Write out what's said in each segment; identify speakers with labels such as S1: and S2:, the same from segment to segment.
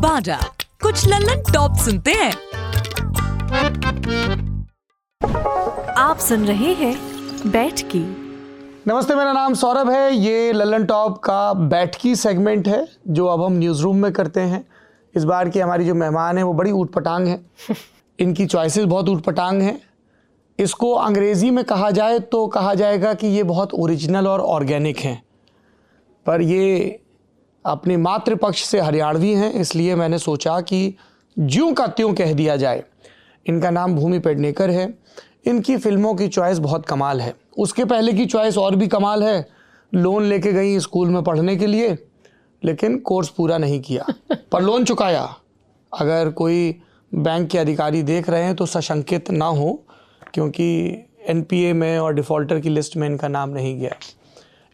S1: बाडा, कुछ लल्लन टॉप सुनते हैं।
S2: आप सुन रहे हैं बैठ की।
S3: नमस्ते, मेरा नाम सौरभ है। ये लल्लन टॉप का बैठकी सेगमेंट है, जो अब हम न्यूज़ रूम में करते हैं। इस बार की हमारी जो मेहमान है, वो बड़ी ऊटपटांग है। इनकी चॉइसेस बहुत ऊटपटांग हैं। इसको अंग्रेज़ी में कहा जाए तो कहा जाएगा कि ये बहुत ओरिजिनल और ऑर्गेनिक हैं। पर ये अपने मातृपक्ष से हरियाणवी हैं इसलिए मैंने सोचा कि ज्यों का त्यों कह दिया जाए। इनका नाम भूमि पेडनेकर है। इनकी फ़िल्मों की चॉइस बहुत कमाल है। उसके पहले की चॉइस और भी कमाल है। लोन लेके गई स्कूल में पढ़ने के लिए लेकिन कोर्स पूरा नहीं किया। पर लोन चुकाया। अगर कोई बैंक के अधिकारी देख रहे हैं तो सशंकित ना हो क्योंकि एनपीए में और डिफ़ॉल्टर की लिस्ट में इनका नाम नहीं गया।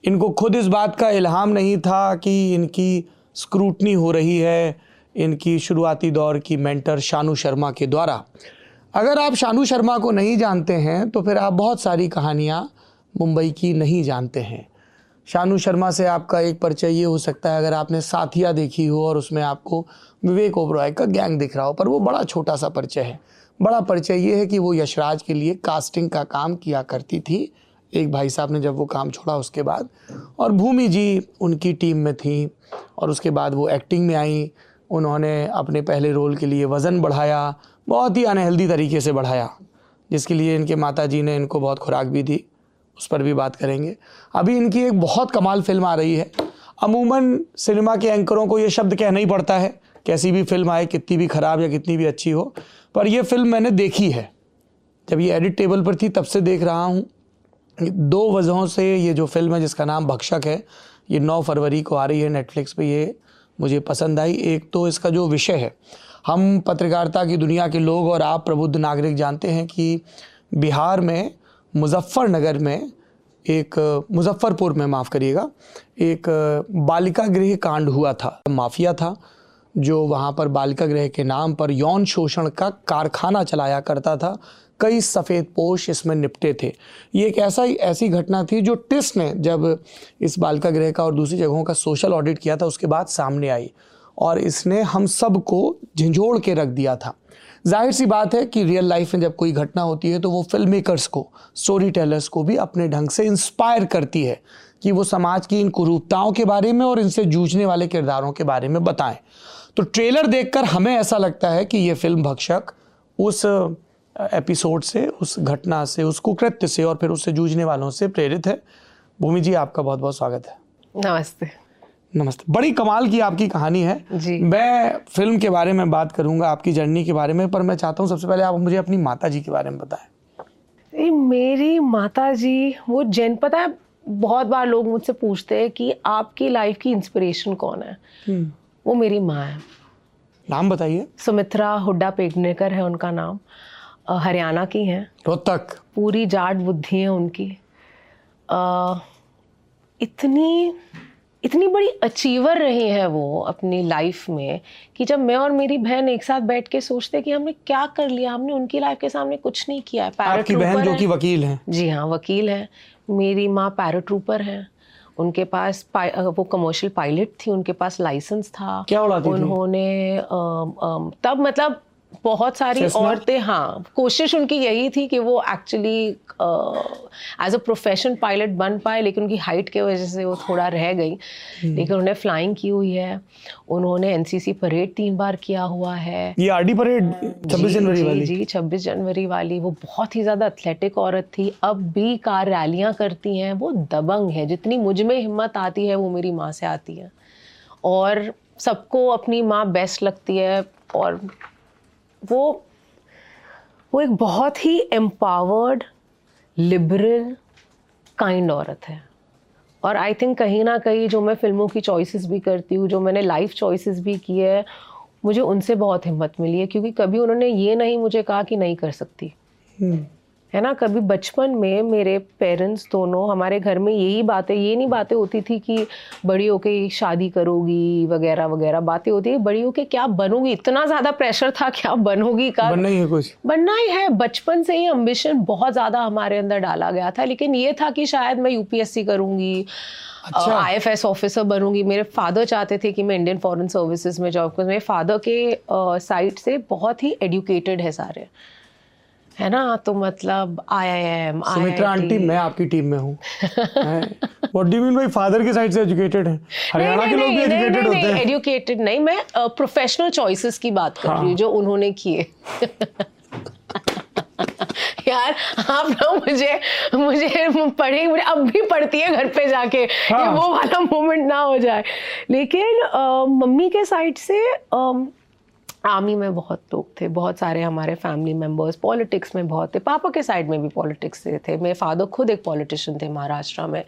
S3: इनको खुद इस बात का इल्हाम नहीं था कि इनकी स्क्रूटनी हो रही है इनकी शुरुआती दौर की मेंटर शानू शर्मा के द्वारा। अगर आप शानू शर्मा को नहीं जानते हैं तो फिर आप बहुत सारी कहानियाँ मुंबई की नहीं जानते हैं। शानू शर्मा से आपका एक परिचय ये हो सकता है, अगर आपने साथिया देखी हो और उसमें आपको विवेक ओबरॉय का गैंग दिख रहा हो, पर वो बड़ा छोटा सा परिचय है। बड़ा परिचय ये है कि वो यशराज के लिए कास्टिंग का काम किया करती थी। एक भाई साहब ने जब वो काम छोड़ा उसके बाद, और भूमि जी उनकी टीम में थी, और उसके बाद वो एक्टिंग में आई। उन्होंने अपने पहले रोल के लिए वज़न बढ़ाया, बहुत ही अनहेल्दी तरीके से बढ़ाया, जिसके लिए इनके माता जी ने इनको बहुत खुराक भी दी, उस पर भी बात करेंगे। अभी इनकी एक बहुत कमाल फ़िल्म आ रही है। अमूमन सिनेमा के एंकरों को ये शब्द कहना ही पड़ता है, कैसी भी फ़िल्म आए, कितनी भी ख़राब या कितनी भी अच्छी हो, पर यह फ़िल्म मैंने देखी है। जब ये एडिट टेबल पर थी, तब से देख रहा हूँ। दो वजहों से ये जो फ़िल्म है, जिसका नाम भक्षक है, ये 9 फरवरी को आ रही है नेटफ्लिक्स पे, ये मुझे पसंद आई। एक तो इसका जो विषय है, हम पत्रकारिता की दुनिया के लोग और आप प्रबुद्ध नागरिक जानते हैं कि बिहार में, मुजफ्फरनगर में, एक, मुजफ्फरपुर में, माफ़ करिएगा, एक बालिका गृह कांड हुआ था। माफिया था, जो वहाँ पर बालिका गृह के नाम पर यौन शोषण का कारखाना चलाया करता था कई सफ़ेद पोश इसमें निपटे थे। ये एक ऐसा ही, ऐसी घटना थी जो टिस ने जब इस बालिका गृह का और दूसरी जगहों का सोशल ऑडिट किया था, उसके बाद सामने आई और इसने हम सबको झंझोड़ के रख दिया था। ज़ाहिर सी बात है कि रियल लाइफ में जब कोई घटना होती है तो वो फ़िल्म मेकर्स को स्टोरी टेलर्स को भी अपने ढंग से इंस्पायर करती है कि वो समाज की इन कुरूपताओं के बारे में और इनसे जूझने वाले किरदारों के बारे में बताएँ। तो ट्रेलर देखकर हमें ऐसा लगता है कि ये फ़िल्म भक्षक उस एपिसोड से उस घटना से उस कुकृत्य से और फिर उससे जूझने वालों से प्रेरित है। भूमि जी आपका बहुत बहुत स्वागत है।
S4: नमस्ते।
S3: नमस्ते। बड़ी कमाल की आपकी कहानी है।
S4: जी।
S3: मैं फ़िल्म के बारे में बात करूँगा आपकी जर्नी के बारे में पर मैं चाहता हूँ सबसे पहले आप मुझे अपनी माता जी के बारे में बताएँ।
S4: मेरी माता जी वो जैन पता है बहुत बार लोग मुझसे पूछते हैं कि आपकी लाइफ की इंस्पिरेशन कौन है? हम्म। वो मेरी माँ है।
S3: नाम बताइए।
S4: सुमित्रा हुड्डा पेडनेकर है उनका नाम। हरियाणा की हैं।
S3: रोहतक।
S4: पूरी जाट बुद्धि है उनकी। आ, इतनी इतनी बड़ी अचीवर रही है वो अपनी लाइफ में कि जब मैं और मेरी बहन एक साथ बैठ के सोचते कि हमने क्या कर लिया हमने उनकी लाइफ के सामने कुछ नहीं किया है।
S3: आपकी बहन जो कि वकील है।
S4: जी हाँ वकील है। मेरी माँ पैराट्रूपर है। उनके पास वो कमर्शियल पायलट थी उनके पास लाइसेंस था।
S3: क्या
S4: उन्होंने तब मतलब बहुत सारी औरतें हाँ कोशिश उनकी यही थी कि वो actually as a profession pilot बन पाए लेकिन उनकी हाइट के वजह से वो थोड़ा रह गई। हम्म। लेकिन उन्होंने फ्लाइंग की हुई है। उन्होंने एनसीसी परेड तीन बार किया हुआ है।
S3: ये आरडी परेड छब्बीस जनवरी वाली?
S4: जी छब्बीस जनवरी वाली। वो बहुत ही ज़्यादा एथलेटिक औरत थी। अब भी कार रैलियाँ करती हैं। वो दबंग है। जितनी मुझमें हिम्मत आती है वो मेरी माँ से आती है। और सबको अपनी माँ बेस्ट लगती है। और वो वो एक बहुत ही एम्पावर्ड लिबरल काइंड औरत है और आई थिंक कहीं ना कहीं जो मैं फ़िल्मों की चॉइसेस भी करती हूँ, जो मैंने लाइफ चॉइसेस भी की है, मुझे उनसे बहुत हिम्मत मिली है, क्योंकि कभी उन्होंने ये नहीं मुझे कहा कि नहीं कर सकती
S3: हम्म।
S4: है ना? कभी बचपन में मेरे पेरेंट्स दोनों हमारे घर में यही बातें ये नहीं बातें होती थी कि बड़ी होके शादी करोगी वगैरह वगैरह बातें होती है बड़ी होके क्या बनोगी? इतना ज़्यादा प्रेशर था क्या बनोगी का?
S3: बनना ही है कुछ।
S4: बनना ही है। बचपन से ही अम्बिशन बहुत ज़्यादा हमारे अंदर डाला गया था। लेकिन ये था कि शायद मैं यूपीएससी करूँगी। आई एफ़ एस ऑफिसर बनूँगी। मेरे फादर चाहते थे कि मैं इंडियन फॉरेन सर्विसेज़ में जॉब करूँ। मेरे फादर के साइड से बहुत ही एडुकेटेड है सारे। है ना? तो मतलब I I am
S3: Sumitra aunty मैं आपकी टीम में हूँ। व्हाट डू मीन भाई फादर की साइड से एजुकेटेड हैं? हरियाणा के लोग भी एजुकेटेड होते हैं।
S4: एजुकेटेड नहीं मैं प्रोफेशनल चॉइसेस की बात कर रही हूँ
S3: हाँ।
S4: जो उन्होंने किए। यार आप ना मुझे मुझे पढ़ी मुझे अब भी पढ़ती है घर पे जाके ये
S3: हाँ।
S4: वो वाला मोमेंट ना हो जाए। लेकिन अ, मम्मी के साइड से अम, आर्मी में बहुत लोग थे बहुत सारे हमारे फैमिली मेंबर्स पॉलिटिक्स में बहुत थे पापा के साइड में भी पॉलिटिक्स से थे मेरे फादर खुद एक पॉलिटिशियन थे महाराष्ट्र में।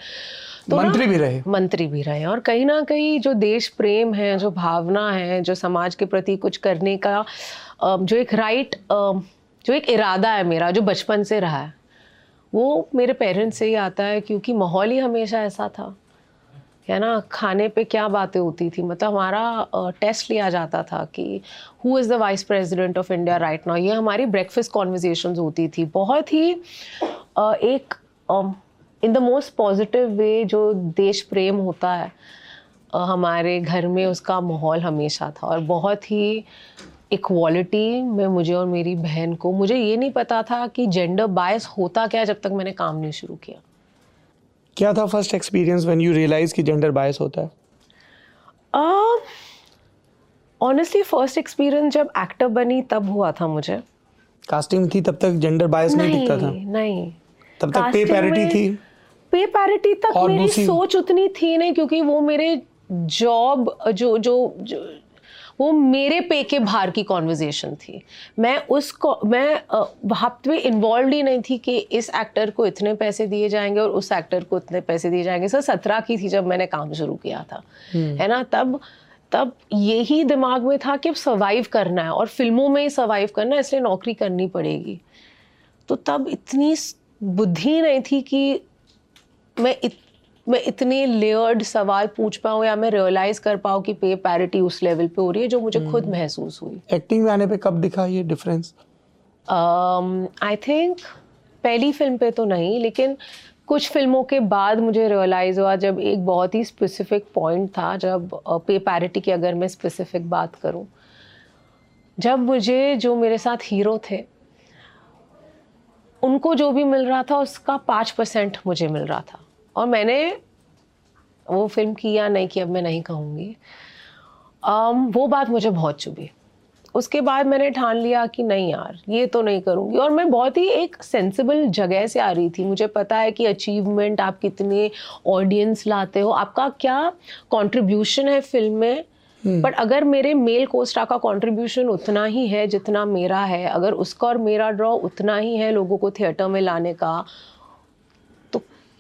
S4: तो
S3: मंत्री भी रहे।
S4: मंत्री भी रहे और कहीं ना कहीं जो देश प्रेम है जो भावना है जो समाज के प्रति कुछ करने का जो एक राइट जो एक इरादा है मेरा जो बचपन से रहा है वो मेरे पेरेंट्स से ही आता है क्योंकि माहौल ही हमेशा ऐसा था। है ना, खाने पे क्या बातें होती थी? मतलब हमारा टेस्ट लिया जाता था कि who is the vice president of India right now ये हमारी ब्रेकफास्ट कॉन्वर्जेशन होती थी। बहुत ही एक in the most positive way जो देश प्रेम होता है हमारे घर में उसका माहौल हमेशा था। और बहुत ही इक्वालिटी में मुझे और मेरी बहन को, मुझे ये नहीं पता था कि जेंडर बायस होता क्या जब तक मैंने काम नहीं शुरू किया।
S3: क्या था first experience when you realise कि जेंडर बायस होता है?
S4: ऑनेस्टली फ़र्स्ट एक्सपीरियंस जब एक्टर बनी तब हुआ था मुझे।
S3: कास्टिंग थी तब तक जेंडर बायस नहीं दिखता था?
S4: नहीं
S3: तब तक पे पैरिटी थी?
S4: पे पैरिटी तक मेरी सोच उतनी थी नहीं क्योंकि वो मेरे जॉब जो जो जो वो मेरे पे के बाहर की कॉन्वर्जेशन थी। मैं उसको मैं वहाँ पे इन्वॉल्व ही नहीं थी कि इस एक्टर को इतने पैसे दिए जाएँगे और उस एक्टर को इतने पैसे दिए जाएँगे। सर सत्रह की थी जब मैंने काम शुरू किया था। है ना? तब तब यही दिमाग में था कि अब सर्वाइव करना है और फ़िल्मों में ही सर्वाइव करना है इसलिए नौकरी करनी पड़ेगी। तो तब इतनी बुद्धि नहीं थी कि मैं इत, मैं इतने लेयर्ड सवाल पूछ पाऊँ या मैं रियलाइज़ कर पाऊँ कि पे पैरिटी उस लेवल पे हो रही है जो मुझे खुद महसूस हुई।
S3: एक्टिंग में आने पे कब दिखा ये डिफरेंस
S4: आई थिंक पहली फ़िल्म पे तो नहीं लेकिन कुछ फ़िल्मों के बाद मुझे रियलाइज़ हुआ जब एक बहुत ही स्पेसिफिक पॉइंट था जब पे पैरिटी की अगर मैं स्पेसिफिक बात करूँ। जब मुझे जो मेरे साथ हीरो थे उनको जो भी मिल रहा था उसका पाँच परसेंट मुझे मिल रहा था। और मैंने वो फ़िल्म की या नहीं की अब मैं नहीं कहूँगी। Um, वो बात मुझे बहुत चुभी। उसके बाद मैंने ठान लिया कि नहीं यार ये तो नहीं करूँगी। और मैं बहुत ही एक सेंसिबल जगह से आ रही थी। मुझे पता है कि अचीवमेंट आप कितने ऑडियंस लाते हो। आपका क्या कंट्रीब्यूशन है फ़िल्म में? बट अगर मेरे मेल कोस्टा का कंट्रीब्यूशन उतना ही है जितना मेरा है अगर उसका और मेरा ड्रॉ उतना ही है लोगों को थिएटर में लाने का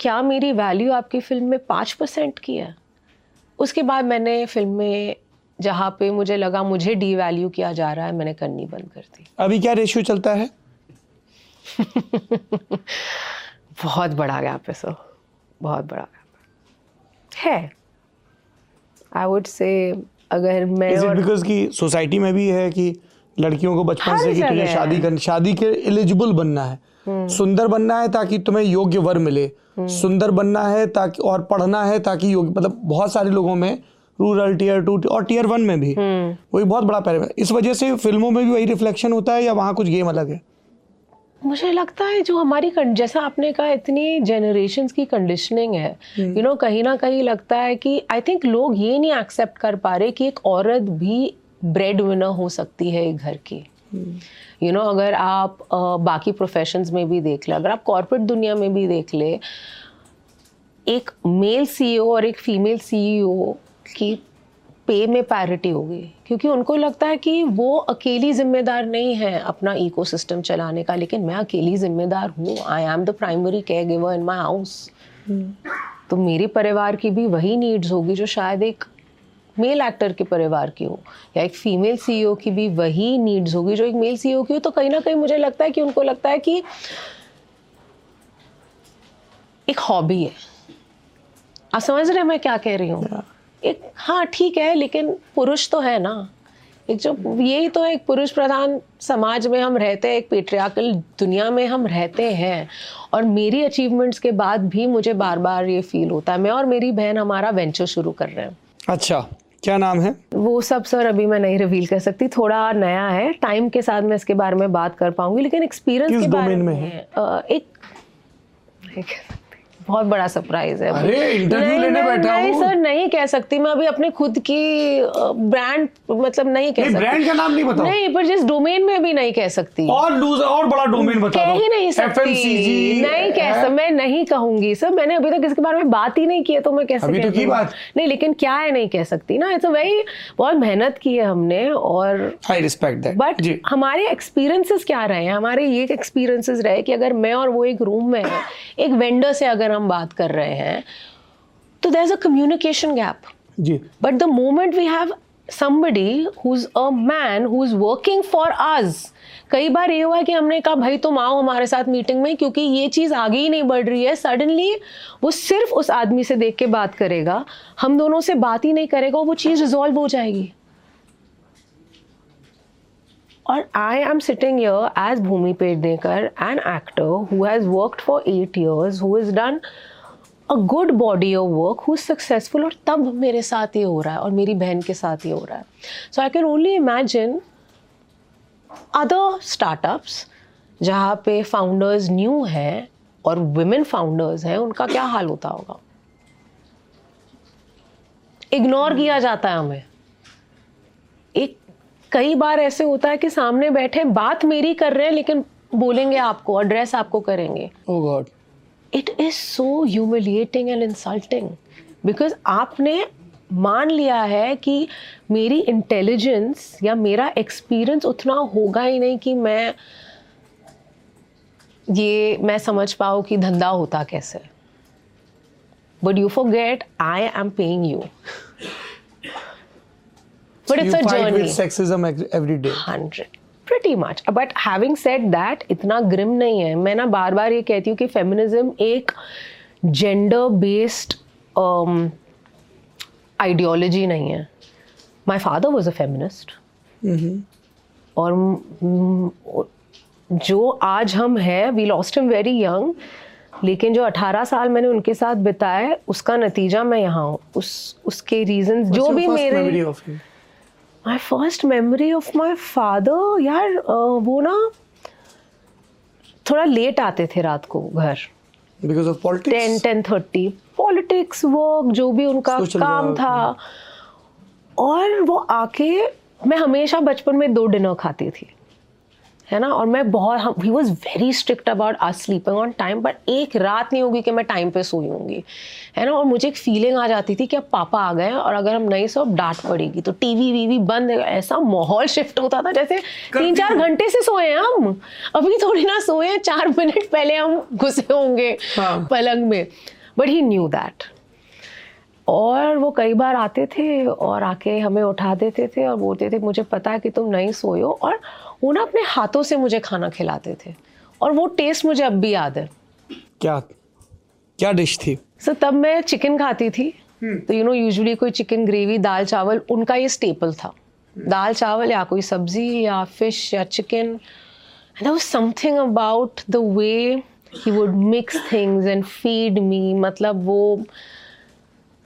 S4: क्या मेरी वैल्यू आपकी फ़िल्म में पाँच परसेंट की है? उसके बाद मैंने फ़िल्म में जहाँ पे मुझे लगा मुझे डी वैल्यू किया जा रहा है मैंने करनी बंद कर दी।
S3: अभी क्या रेशियो चलता है?
S4: बहुत बड़ा गैप है सर बहुत बड़ा गैप है। आई वुड से अगर मैं और
S3: बिकॉज़ की सोसाइटी में भी है कि लड़कियों को बचपन से कि तुझे शादी। कर शादी के एलिजिबल बनना है। सुंदर बनना है ताकि तुम्हें योग्य वर मिले। सुंदर बनना है ताकि और पढ़ना है ताकि योग्य मतलब बहुत सारे लोगों में रूरल टीयर टू और टीयर वन में भी वही बहुत बड़ा पैर इस वजह से फ़िल्मों में भी वही रिफ्लेक्शन होता है या वहाँ कुछ गेम अलग है?
S4: मुझे लगता है जो हमारी जैसा आपने कहा इतनी जनरेशन की कंडीशनिंग है। यू नो कहीं ना कहीं लगता है कि आई थिंक लोग ये नहीं एक्सेप्ट कर पा रहे कि एक औरत भी ब्रेड विनर हो सकती है एक घर की। यू नो अगर आप बाकी प्रोफेशंस में भी देख ले अगर आप कॉरपोरेट दुनिया में भी देख ले एक मेल सीईओ और एक फीमेल सीईओ की पे में पैरिटी होगी। क्योंकि उनको लगता है कि वो अकेली जिम्मेदार नहीं है अपना इकोसिस्टम चलाने का लेकिन मैं अकेली जिम्मेदार हूँ। I am the primary caregiver in my house तो मेरे परिवार की भी वही नीड्स होगी जो शायद एक मेल एक्टर के परिवार की हो या एक फीमेल सीईओ की भी वही नीड्स होगी जो एक मेल सीईओ की हो तो कहीं ना कहीं मुझे लगता है कि उनको लगता है कि एक हॉबी है। आप समझ रहे हैं मैं क्या कह रही हूँ? एक हाँ ठीक है लेकिन पुरुष तो है ना। एक जो यही तो है एक पुरुष प्रधान समाज में हम रहते हैं एक पेट्रियाकल दुनिया में हम रहते हैं और मेरी अचीवमेंट्स के बाद भी मुझे बार बार ये फील होता है। मैं और मेरी बहन हमारा वेंचर शुरू कर रहे हैं।
S3: अच्छा। क्या नाम है
S4: वो सब सर अभी मैं नहीं रिवील कर सकती थोड़ा नया है टाइम के साथ मैं इसके बारे में बात कर पाऊँगी लेकिन एक्सपीरियंस के बारे
S3: में
S4: में
S3: है?
S4: एक, एक बहुत बड़ा सरप्राइज़ है।
S3: अरे,
S4: नहीं,
S3: लेने बैठा
S4: नहीं सर नहीं कह सकती मैं अभी अपने खुद की ब्रांड मतलब नहीं कह
S3: नहीं
S4: सकती।
S3: ब्रांड का नाम नहीं बताओ।
S4: नहीं पर जिस डोमेन में भी नहीं कह सकती।
S3: और लूज और बड़ा डोमेन बता
S4: कह
S3: दो।
S4: ही नहीं सकती। नहीं कह सकती मैं नहीं कहूँगी सर मैंने अभी तक इसके बारे में बात ही नहीं की है तो मैं कैसे
S3: अभी तो की बात।
S4: नहीं लेकिन क्या है नहीं कह सकती ना? इट्स वही बहुत मेहनत की है हमने और
S3: आई रिस्पेक्ट दैट
S4: बट हमारे एक्सपीरियंसेस क्या रहे हैं? हमारे ये एक्सपीरियंसेस रहे कि अगर मैं और वो एक रूम में हैं एक वेंडर से अगर हम बात कर रहे हैं तो there is a communication gap
S3: ji.
S4: But the moment we have somebody who's a man who's working for us, कई बार ये हुआ कि हमने कहा भाई तुम आओ हमारे साथ मीटिंग में क्योंकि ये चीज़ आगे ही नहीं बढ़ रही है। सडनली वो सिर्फ़ उस आदमी से देख के बात करेगा हम दोनों से बात ही नहीं करेगा और वो चीज़ रिजॉल्व हो जाएगी। और I am sitting here as Bhumi Pednekar an actor who has worked for eight years who is done a good body of work who successful और तब मेरे साथ ये हो रहा है और मेरी बहन के साथ ये हो रहा है। So I can only imagine other startups जहाँ पे फाउंडर्स न्यू हैं और वुमेन फाउंडर्स हैं, उनका क्या हाल होता होगा? इग्नोर किया जाता है हमें। कई बार ऐसे होता है कि सामने बैठे बात मेरी कर रहे हैं लेकिन बोलेंगे आपको एड्रेस आपको करेंगे।
S3: ओ God
S4: it is so humiliating and insulting because आपने मान लिया है कि मेरी इंटेलिजेंस या मेरा एक्सपीरियंस उतना होगा ही नहीं कि मैं ये मैं समझ पाऊँ कि धंधा होता कैसे। But you forget I am paying you it's
S3: you
S4: a
S3: fight
S4: journey
S3: with sexism every day.
S4: Hundred pretty much but having said that इतना ग्रिम नहीं है. मैं ना बार बार ये कहती हूँ कि फेमिनिज्म एक जेंडर बेस्ड आइडियोलॉजी नहीं है. My father was a feminist और जो आज हम हैं we lost him very young लेकिन जो 18 साल मैंने उनके साथ बिताए उसका नतीजा मैं यहाँ हूँ. उस उसके रीजंस जो
S3: भी मेरे?
S4: My
S3: first memory of
S4: my father यार वो ना थोड़ा लेट आते थे रात को घर।
S3: Because of politics?
S4: Ten ten thirty politics work जो भी उनका काम था। और वो आके मैं हमेशा बचपन में दो डिनर खाती थी। है ना? और मैं बहुत ही वॉज़ वेरी स्ट्रिक्ट अबाउट आज स्लीपिंग ऑन टाइम बट एक रात नहीं होगी कि मैं टाइम पे सोई होंगी। है ना? और मुझे एक फीलिंग आ जाती थी कि अब पापा आ गए और अगर हम नहीं सो अब डांट पड़ेगी। तो टीवी वीवी बंद ऐसा माहौल शिफ्ट होता था जैसे तीन चार घंटे से सोए हैं हम। अभी थोड़ी ना सोए हैं चार मिनट पहले हम घुसे होंगे
S3: हाँ।
S4: पलंग में। बट ही न्यू दैट और वो कई बार आते थे और आके हमें उठा देते थे और बोलते थे मुझे पता है कि तुम नहीं सोए हो। और वो ना अपने हाथों से मुझे खाना खिलाते थे। और वो टेस्ट मुझे अब भी याद है।
S3: क्या क्या डिश थी?
S4: सो तब मैं चिकन खाती थी। तो यू नो यूजुअली कोई चिकन ग्रेवी दाल चावल उनका ये स्टेपल था। दाल चावल या कोई सब्ज़ी या फ़िश या chicken and was something about the way he would mix things and feed me मतलब वो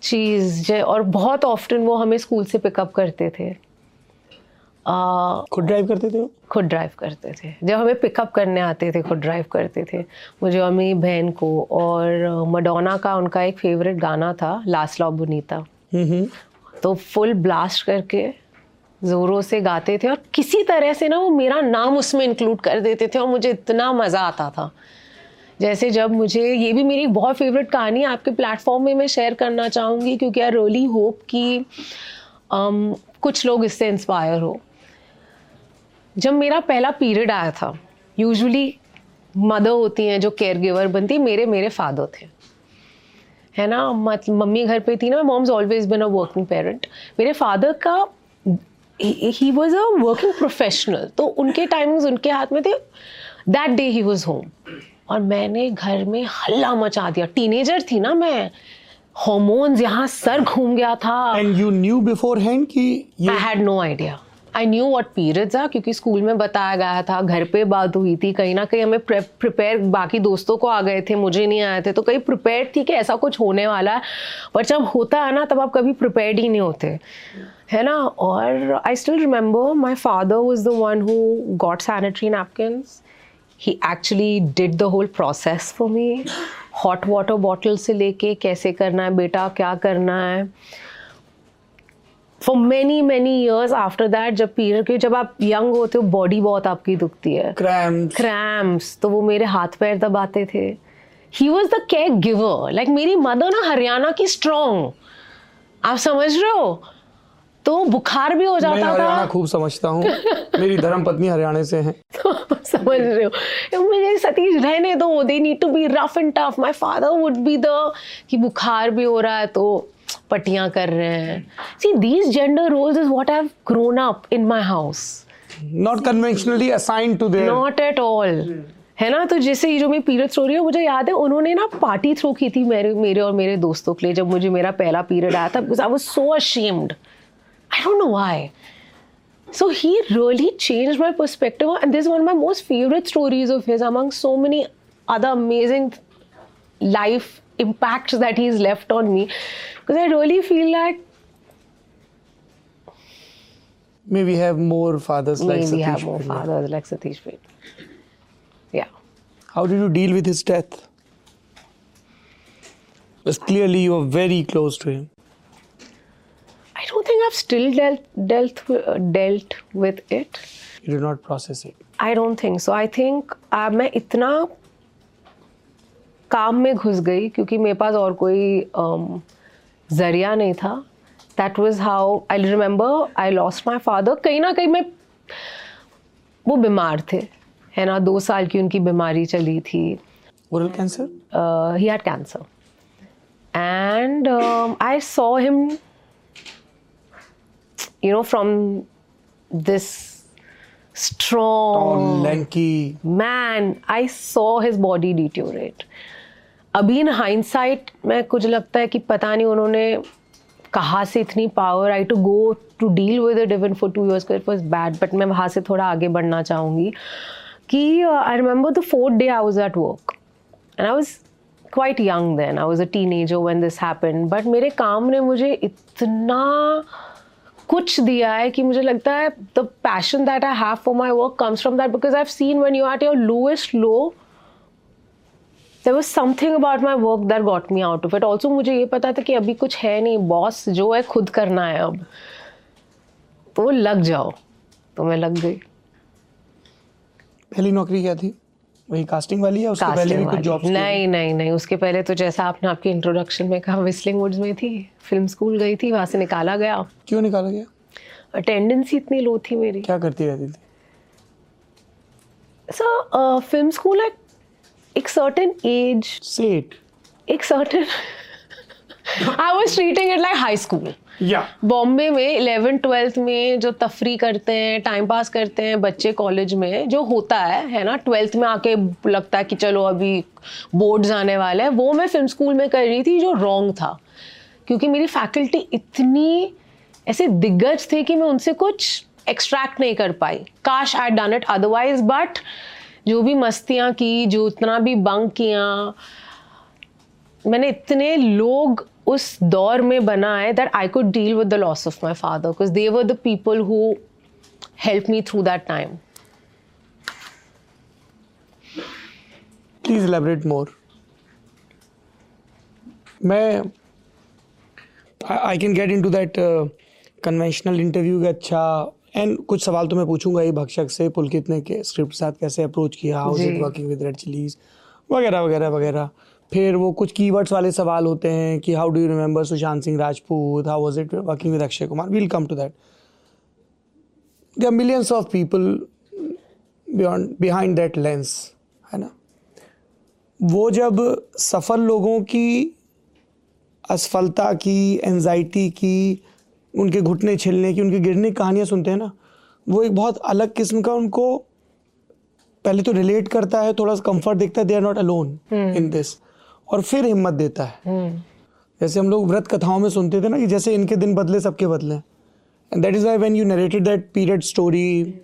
S4: चीज़ और बहुत ऑफ्टन वो हमें स्कूल से पिकअप करते थे।
S3: खुद ड्राइव करते थे
S4: खुद ड्राइव करते थे। जब हमें पिकअप करने आते थे खुद ड्राइव करते थे मुझे और मेरी बहन को और मडोना का उनका एक फेवरेट गाना था लास्ट लॉ बुनीता तो फुल ब्लास्ट करके ज़ोरों से गाते थे और किसी तरह से ना वो मेरा नाम उसमें इंक्लूड कर देते थे और मुझे इतना मज़ा आता था। जैसे जब मुझे ये भी मेरी बहुत फेवरेट कहानी है आपके प्लेटफॉर्म में मैं शेयर करना चाहूँगी क्योंकि आई रियली होप कि um, कुछ लोग इससे इंस्पायर हो। जब मेरा पहला पीरियड आया था यूजुअली मदर होती हैं जो केयर गिवर बनती मेरे मेरे फादर थे। है ना? मतलब मम्मी घर पे थी ना moms always been a working parent मेरे फादर का ही वॉज़ अ वर्किंग प्रोफेशनल तो उनके टाइमिंग्स उनके हाथ में थे। That day he was home और मैंने घर में हल्ला मचा दिया। टीनेजर थी ना मैं। हॉर्मोन्स यहाँ सर घूम गया था।
S3: And you knew beforehand कि
S4: I had no idea I knew what periods are क्योंकि स्कूल में बताया गया था, घर पे बात हुई थी, कहीं ना कहीं हमें प्रिपेयर बाकी दोस्तों को आ गए थे, मुझे नहीं आए थे तो कहीं प्रिपेयर थी कि ऐसा कुछ होने वाला है। पर जब होता है ना, तब आप कभी प्रिपेयर्ड ही नहीं होते, है ना? और I still remember my father was the one who got sanitary napkins he actually did the whole process for me hot water bottle से लेके, कैसे करना है, बेटा, क्या करना है? For many many years after that जब पीरियड के जब आप यंग होते हो बॉडी बहुत आपकी दुखती है।
S3: क्रैम्स
S4: क्रैम्स तो वो मेरे हाथ पैर दबाते थे। He was the caregiver like मेरी मदर ना हरियाणा की स्ट्रॉन्ग आप समझ रहे हो? तो बुखार भी हो जाता
S3: हरियाणा
S4: था
S3: खूब समझता हूँ। मेरी धर्म पत्नी हरियाणा से है।
S4: समझ रहे हो? मुझे सतीश रहने दो they need to be rough and tough my father would be the कि बुखार भी हो रहा है तो पट्टियाँ कर रहे हैं। See these gender roles is what I have grown up in my house
S3: not conventionally assigned to there
S4: not at all है ना? तो जैसे ये जो मेरी पीरियड स्टोरी है मुझे याद है उन्होंने ना पार्टी थ्रो की थी मेरे मेरे और मेरे दोस्तों के लिए जब मुझे मेरा पहला पीरियड आया था because I was so ashamed I don't know So he really changed my perspective, and this is one of my most favorite stories of his among so many other amazing life impacts that he's left on me. Because I really feel like
S3: May we have more fathers like
S4: maybe
S3: Satish
S4: have more
S3: Pirla.
S4: fathers like Satish Patel. Yeah.
S3: How did you deal with his death? Because clearly you were very close to him.
S4: I don't think I've still dealt dealt wi- uh, dealt with it.
S3: You did not process it.
S4: I don't think so. I think uh, मैं इतना काम में घुस गई क्योंकि मेरे पास और कोई um, ज़रिया नहीं था। That was how I remember I lost my father कहीं ना कहीं मैं वो बीमार थे है ना? दो साल की उनकी बीमारी चली थी। Cancer he cancer and I saw him you know from this strong man I saw his body deteriorate अभी इन हाइंडसाइट में कुछ लगता है कि पता नहीं उन्होंने कहाँ से इतनी power I to go to deal with it for two years it was bad but मैं वहाँ से थोड़ा आगे बढ़ना चाहूँगी कि I remember the fourth day I was at work and I was quite young then I was a teenager when this happen but मेरे काम ने मुझे इतना कुछ दिया है कि मुझे लगता है the passion that I have for my work comes from that because I have seen when you are your lowest low there was something about my work that got me out of it also मुझे ये पता था कि अभी कुछ है नहीं। Boss जो है खुद करना है अब। तो लग जाओ। तो मैं लग गई।
S3: पहली नौकरी क्या थी? वही कास्टिंग वाली या उसके पहले भी कुछ जॉब्स।
S4: नहीं नहीं नहीं। उसके पहले तो जैसा आपने आपके इंट्रोडक्शन में कहा विस्लिंग वुड्स में थी। फ़िल्म स्कूल गई थी वहाँ से निकाला गया।
S3: क्यों निकाला गया?
S4: अटेंडेंस इतनी लो थी मेरी।
S3: क्या करती रहती थी?
S4: सर फ़िल्म स्कूल एट एक सर्टेन एज
S3: सेट
S4: एक certain I was treating it like high school
S3: या
S4: बॉम्बे में इलेवन ट्वेल्थ में जो तफरी करते हैं टाइम पास करते हैं बच्चे कॉलेज में जो होता है है ना ट्वेल्थ में आके लगता है कि चलो अभी बोर्ड्स आने वाले हैं वो मैं फ़िल्म स्कूल में कर रही थी जो रॉन्ग था। क्योंकि मेरी फैकल्टी इतनी ऐसे दिग्गज थे कि मैं उनसे कुछ एक्सट्रैक्ट नहीं कर पाई। काश I done it otherwise but जो भी मस्तियाँ की, जो इतना भी बंक किया। मैंने इतने लोग उस दौर में बना है that I could deal with the loss of my father because they were the people who help me through that
S3: time please elaborate more मैं I can get into that conventional interview का अच्छा and कुछ सवाल तो मैं पूछूँगा ही भक्षक से पुलकित ने के स्क्रिप्ट के साथ कैसे अप्रोच किया how is
S4: it
S3: working with Red Chillies वगैरह वगैरह वगैरह। फिर वो कुछ कीवर्ड्स वाले सवाल होते हैं कि how do you remember Sushant Singh Rajput how was it working with Akshay Kumar? We'll come to that there millions of people beyond behind that lens है ना? वो जब सफल लोगों की असफलता की एनजाइटी की उनके घुटने छिलने की उनके गिरने की कहानियाँ सुनते हैं ना वो एक बहुत अलग किस्म का उनको पहले तो रिलेट करता है थोड़ा सा कंफर्ट देखता है they are not alone in this और फिर हिम्मत देता है। जैसे हम लोग व्रत कथाओं में सुनते थे ना कि जैसे इनके दिन बदले सबके बदले। And that is why when you narrated that period story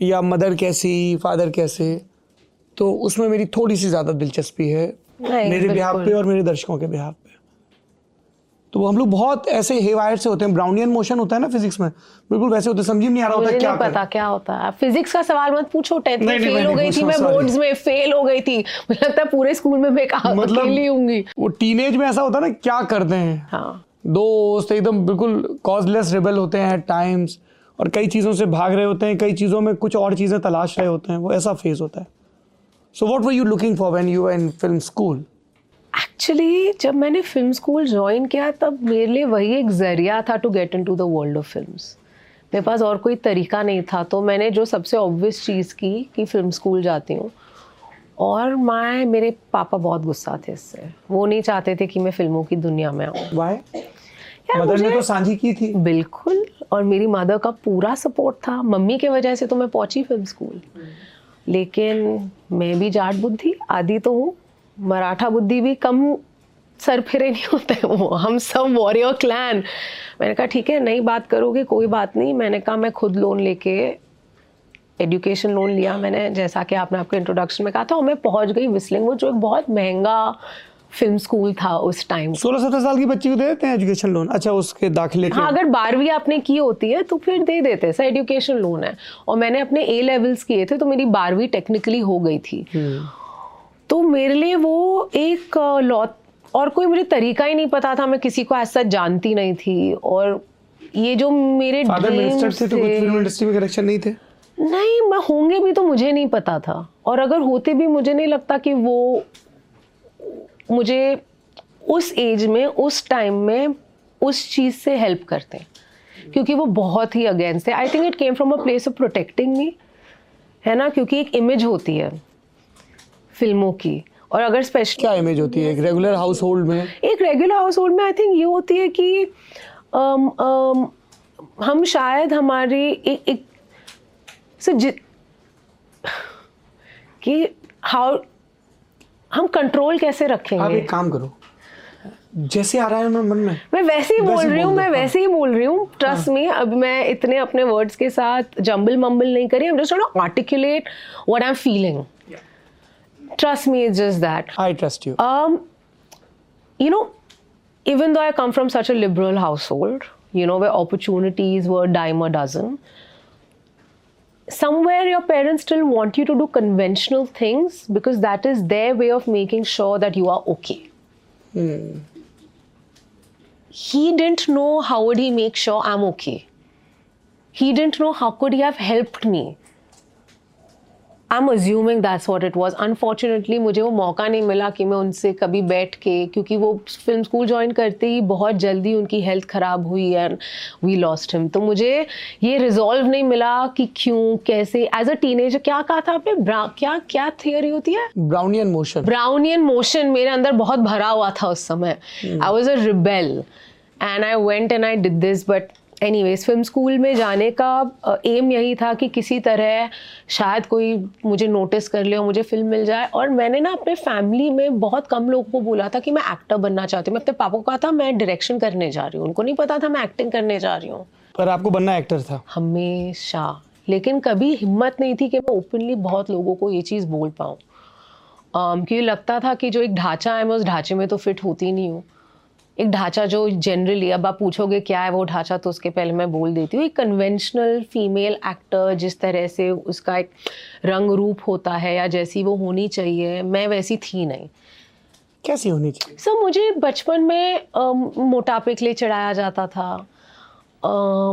S3: या मदर कैसी फादर कैसे तो उसमें मेरी थोड़ी सी ज़्यादा दिलचस्पी है मेरे बिहार पे और मेरे दर्शकों के बिहार तो वो हम लोग बहुत ऐसे हेवायर से होते हैं। ब्राउनियन मोशन होता है ना फिजिक्स में। बिल्कुल वैसे होते समझ नहीं आ रहा होता है क्या
S4: पता क्या होता है। फिजिक्स का सवाल मत पूछो टेंथ में फेल हो गई थी मैं बोर्ड्स में फेल हो गई थी। मुझे लगता है पूरे स्कूल में मैं
S3: मतलब
S4: अकेली होंगी।
S3: वो टीनेज में ऐसा होता है ना क्या करते हैं?
S4: हाँ।
S3: दोस्त एकदम बिल्कुल कॉजलेस रिबल होते हैं टाइम्स और कई चीज़ों से भाग रहे होते हैं कई चीज़ों में कुछ और चीज़ें तलाश रहे होते हैं। वो ऐसा फ़ेज़ होता है। So what were you looking for when you in film school
S4: actually जब मैंने फ़िल्म स्कूल ज्वाइन किया तब मेरे लिए वही एक ज़रिया था to get into the world of film मेरे पास और कोई तरीका नहीं था तो मैंने जो सबसे ऑब्वियस चीज़ की कि फ़िल्म स्कूल जाती हूँ और मैं मेरे पापा बहुत गुस्सा थे इससे। वो नहीं चाहते थे कि मैं फ़िल्मों की दुनिया में आऊँ।
S3: वाई मदर ने तो सांझी की थी।
S4: बिल्कुल और मेरी मदर का पूरा सपोर्ट था। मम्मी के वजह से तो मैं पहुँची फ़िल्म स्कूल लेकिन मैं भी जाट बुद्धि आदि तो हूँ। मराठा बुद्धि भी कम सर फिरे नहीं होते वो। हम सब वॉरियर क्लैन मैंने कहा ठीक है नहीं बात करोगे कोई बात नहीं। मैंने कहा मैं खुद लोन लेके एजुकेशन लोन लिया मैंने जैसा कि आपने आपके इंट्रोडक्शन में कहा था और मैं पहुँच गई विस्लिंग वो जो एक बहुत महँगा फ़िल्म स्कूल था उस टाइम
S3: सोलह सत्रह साल की बच्ची को दे देते हैं एजुकेशन लोन अच्छा उसके दाखिले
S4: हाँ अगर बारहवीं आपने की होती है तो फिर दे देते हैं। सर एजुकेशन लोन है। और मैंने अपने ए लेवल्स किए थे तो मेरी बारहवीं टेक्निकली हो गई थी। तो मेरे लिए वो एक लॉ और कोई मुझे तरीका ही नहीं पता था मैं किसी को ऐसा जानती नहीं थी। और ये जो मेरे
S3: फादर मिनिस्टर
S4: dreams
S3: तो कुछ फ़िल्म इंडस्ट्री में कनेक्शन नहीं थे?
S4: नहीं मैं होंगे भी तो मुझे नहीं पता था। और अगर होते भी मुझे नहीं लगता कि वो मुझे उस एज में उस टाइम में उस चीज़ से हेल्प करते हैं। क्योंकि वो बहुत ही अगेंस्ट है। I think it came from a place of protecting me है ना? क्योंकि एक इमेज होती है। फ़िल्मों की। और अगर स्पेशली
S3: क्या इमेज होती है एक रेगुलर हाउस होल्ड में?
S4: एक रेगुलर हाउस होल्ड में आई थिंक ये होती है कि अम, अम, हम शायद हमारी एक एक से जि- कि हाउ हम कंट्रोल कैसे
S3: आप
S4: रखेंगे
S3: एक काम करो। जैसे आ रहा है ना मन में
S4: मैं वैसे ही बोल रही हूँ मैं
S3: हाँ।
S4: वैसे ही बोल रही हूँ ट्रस्ट मी अब मैं इतने अपने वर्ड्स के साथ जंबल मंबल नहीं करी I'm just trying to articulate what I'm feeling Trust me, it's just that.
S3: I trust you.
S4: Um, you know, even though I come from such a liberal household, you know, where opportunities were a dime a dozen, somewhere your parents still want you to do conventional things because that is their way of making sure that you are okay. Hmm. He didn't know how would he make sure I'm okay. He didn't know how could he have helped me I'm assuming that's what it was unfortunately मुझे वो मौका नहीं मिला कि मैं उनसे कभी बैठ के क्योंकि वो फ़िल्म स्कूल ज्वाइन करते ही बहुत जल्दी उनकी हेल्थ ख़राब हुई एंड वी लॉस्ट हिम तो मुझे ये रिजॉल्व नहीं मिला कि क्यों कैसे। एज अ टीनेजर क्या कहा था आपने? क्या क्या थियोरी होती है?
S3: ब्राउनियन मोशन
S4: ब्राउनियन मोशन मेरे अंदर बहुत भरा हुआ था उस समय. I was a rebel and I went and I did this but anyways film school में जाने का एम यही था कि किसी तरह शायद कोई मुझे नोटिस कर ले और मुझे फ़िल्म मिल जाए। और मैंने ना अपने फैमिली में बहुत कम लोगों को बोला था कि मैं एक्टर बनना चाहती हूँ। मैं अपने पापा को कहा था मैं डायरेक्शन करने जा रही हूँ। उनको नहीं पता था मैं एक्टिंग करने जा रही हूँ।
S3: पर आपको बनना एक्टर था?
S4: हमेशा। लेकिन कभी हिम्मत नहीं थी कि मैं ओपनली बहुत लोगों को ये चीज़ बोल पाऊँ। um, क्योंकि लगता था कि जो एक ढांचा है मैं उस ढांचे में तो फिट होती नहीं हूँ। एक ढांचा जो जनरली अब आप पूछोगे क्या है वो ढांचा तो उसके पहले मैं बोल देती हूँ। एक कन्वेंशनल फीमेल एक्टर जिस तरह से उसका एक रंग रूप होता है या जैसी वो होनी चाहिए मैं वैसी थी नहीं।
S3: कैसी होनी चाहिए?
S4: सर मुझे बचपन में अम, मोटापे के लिए चढ़ाया जाता था।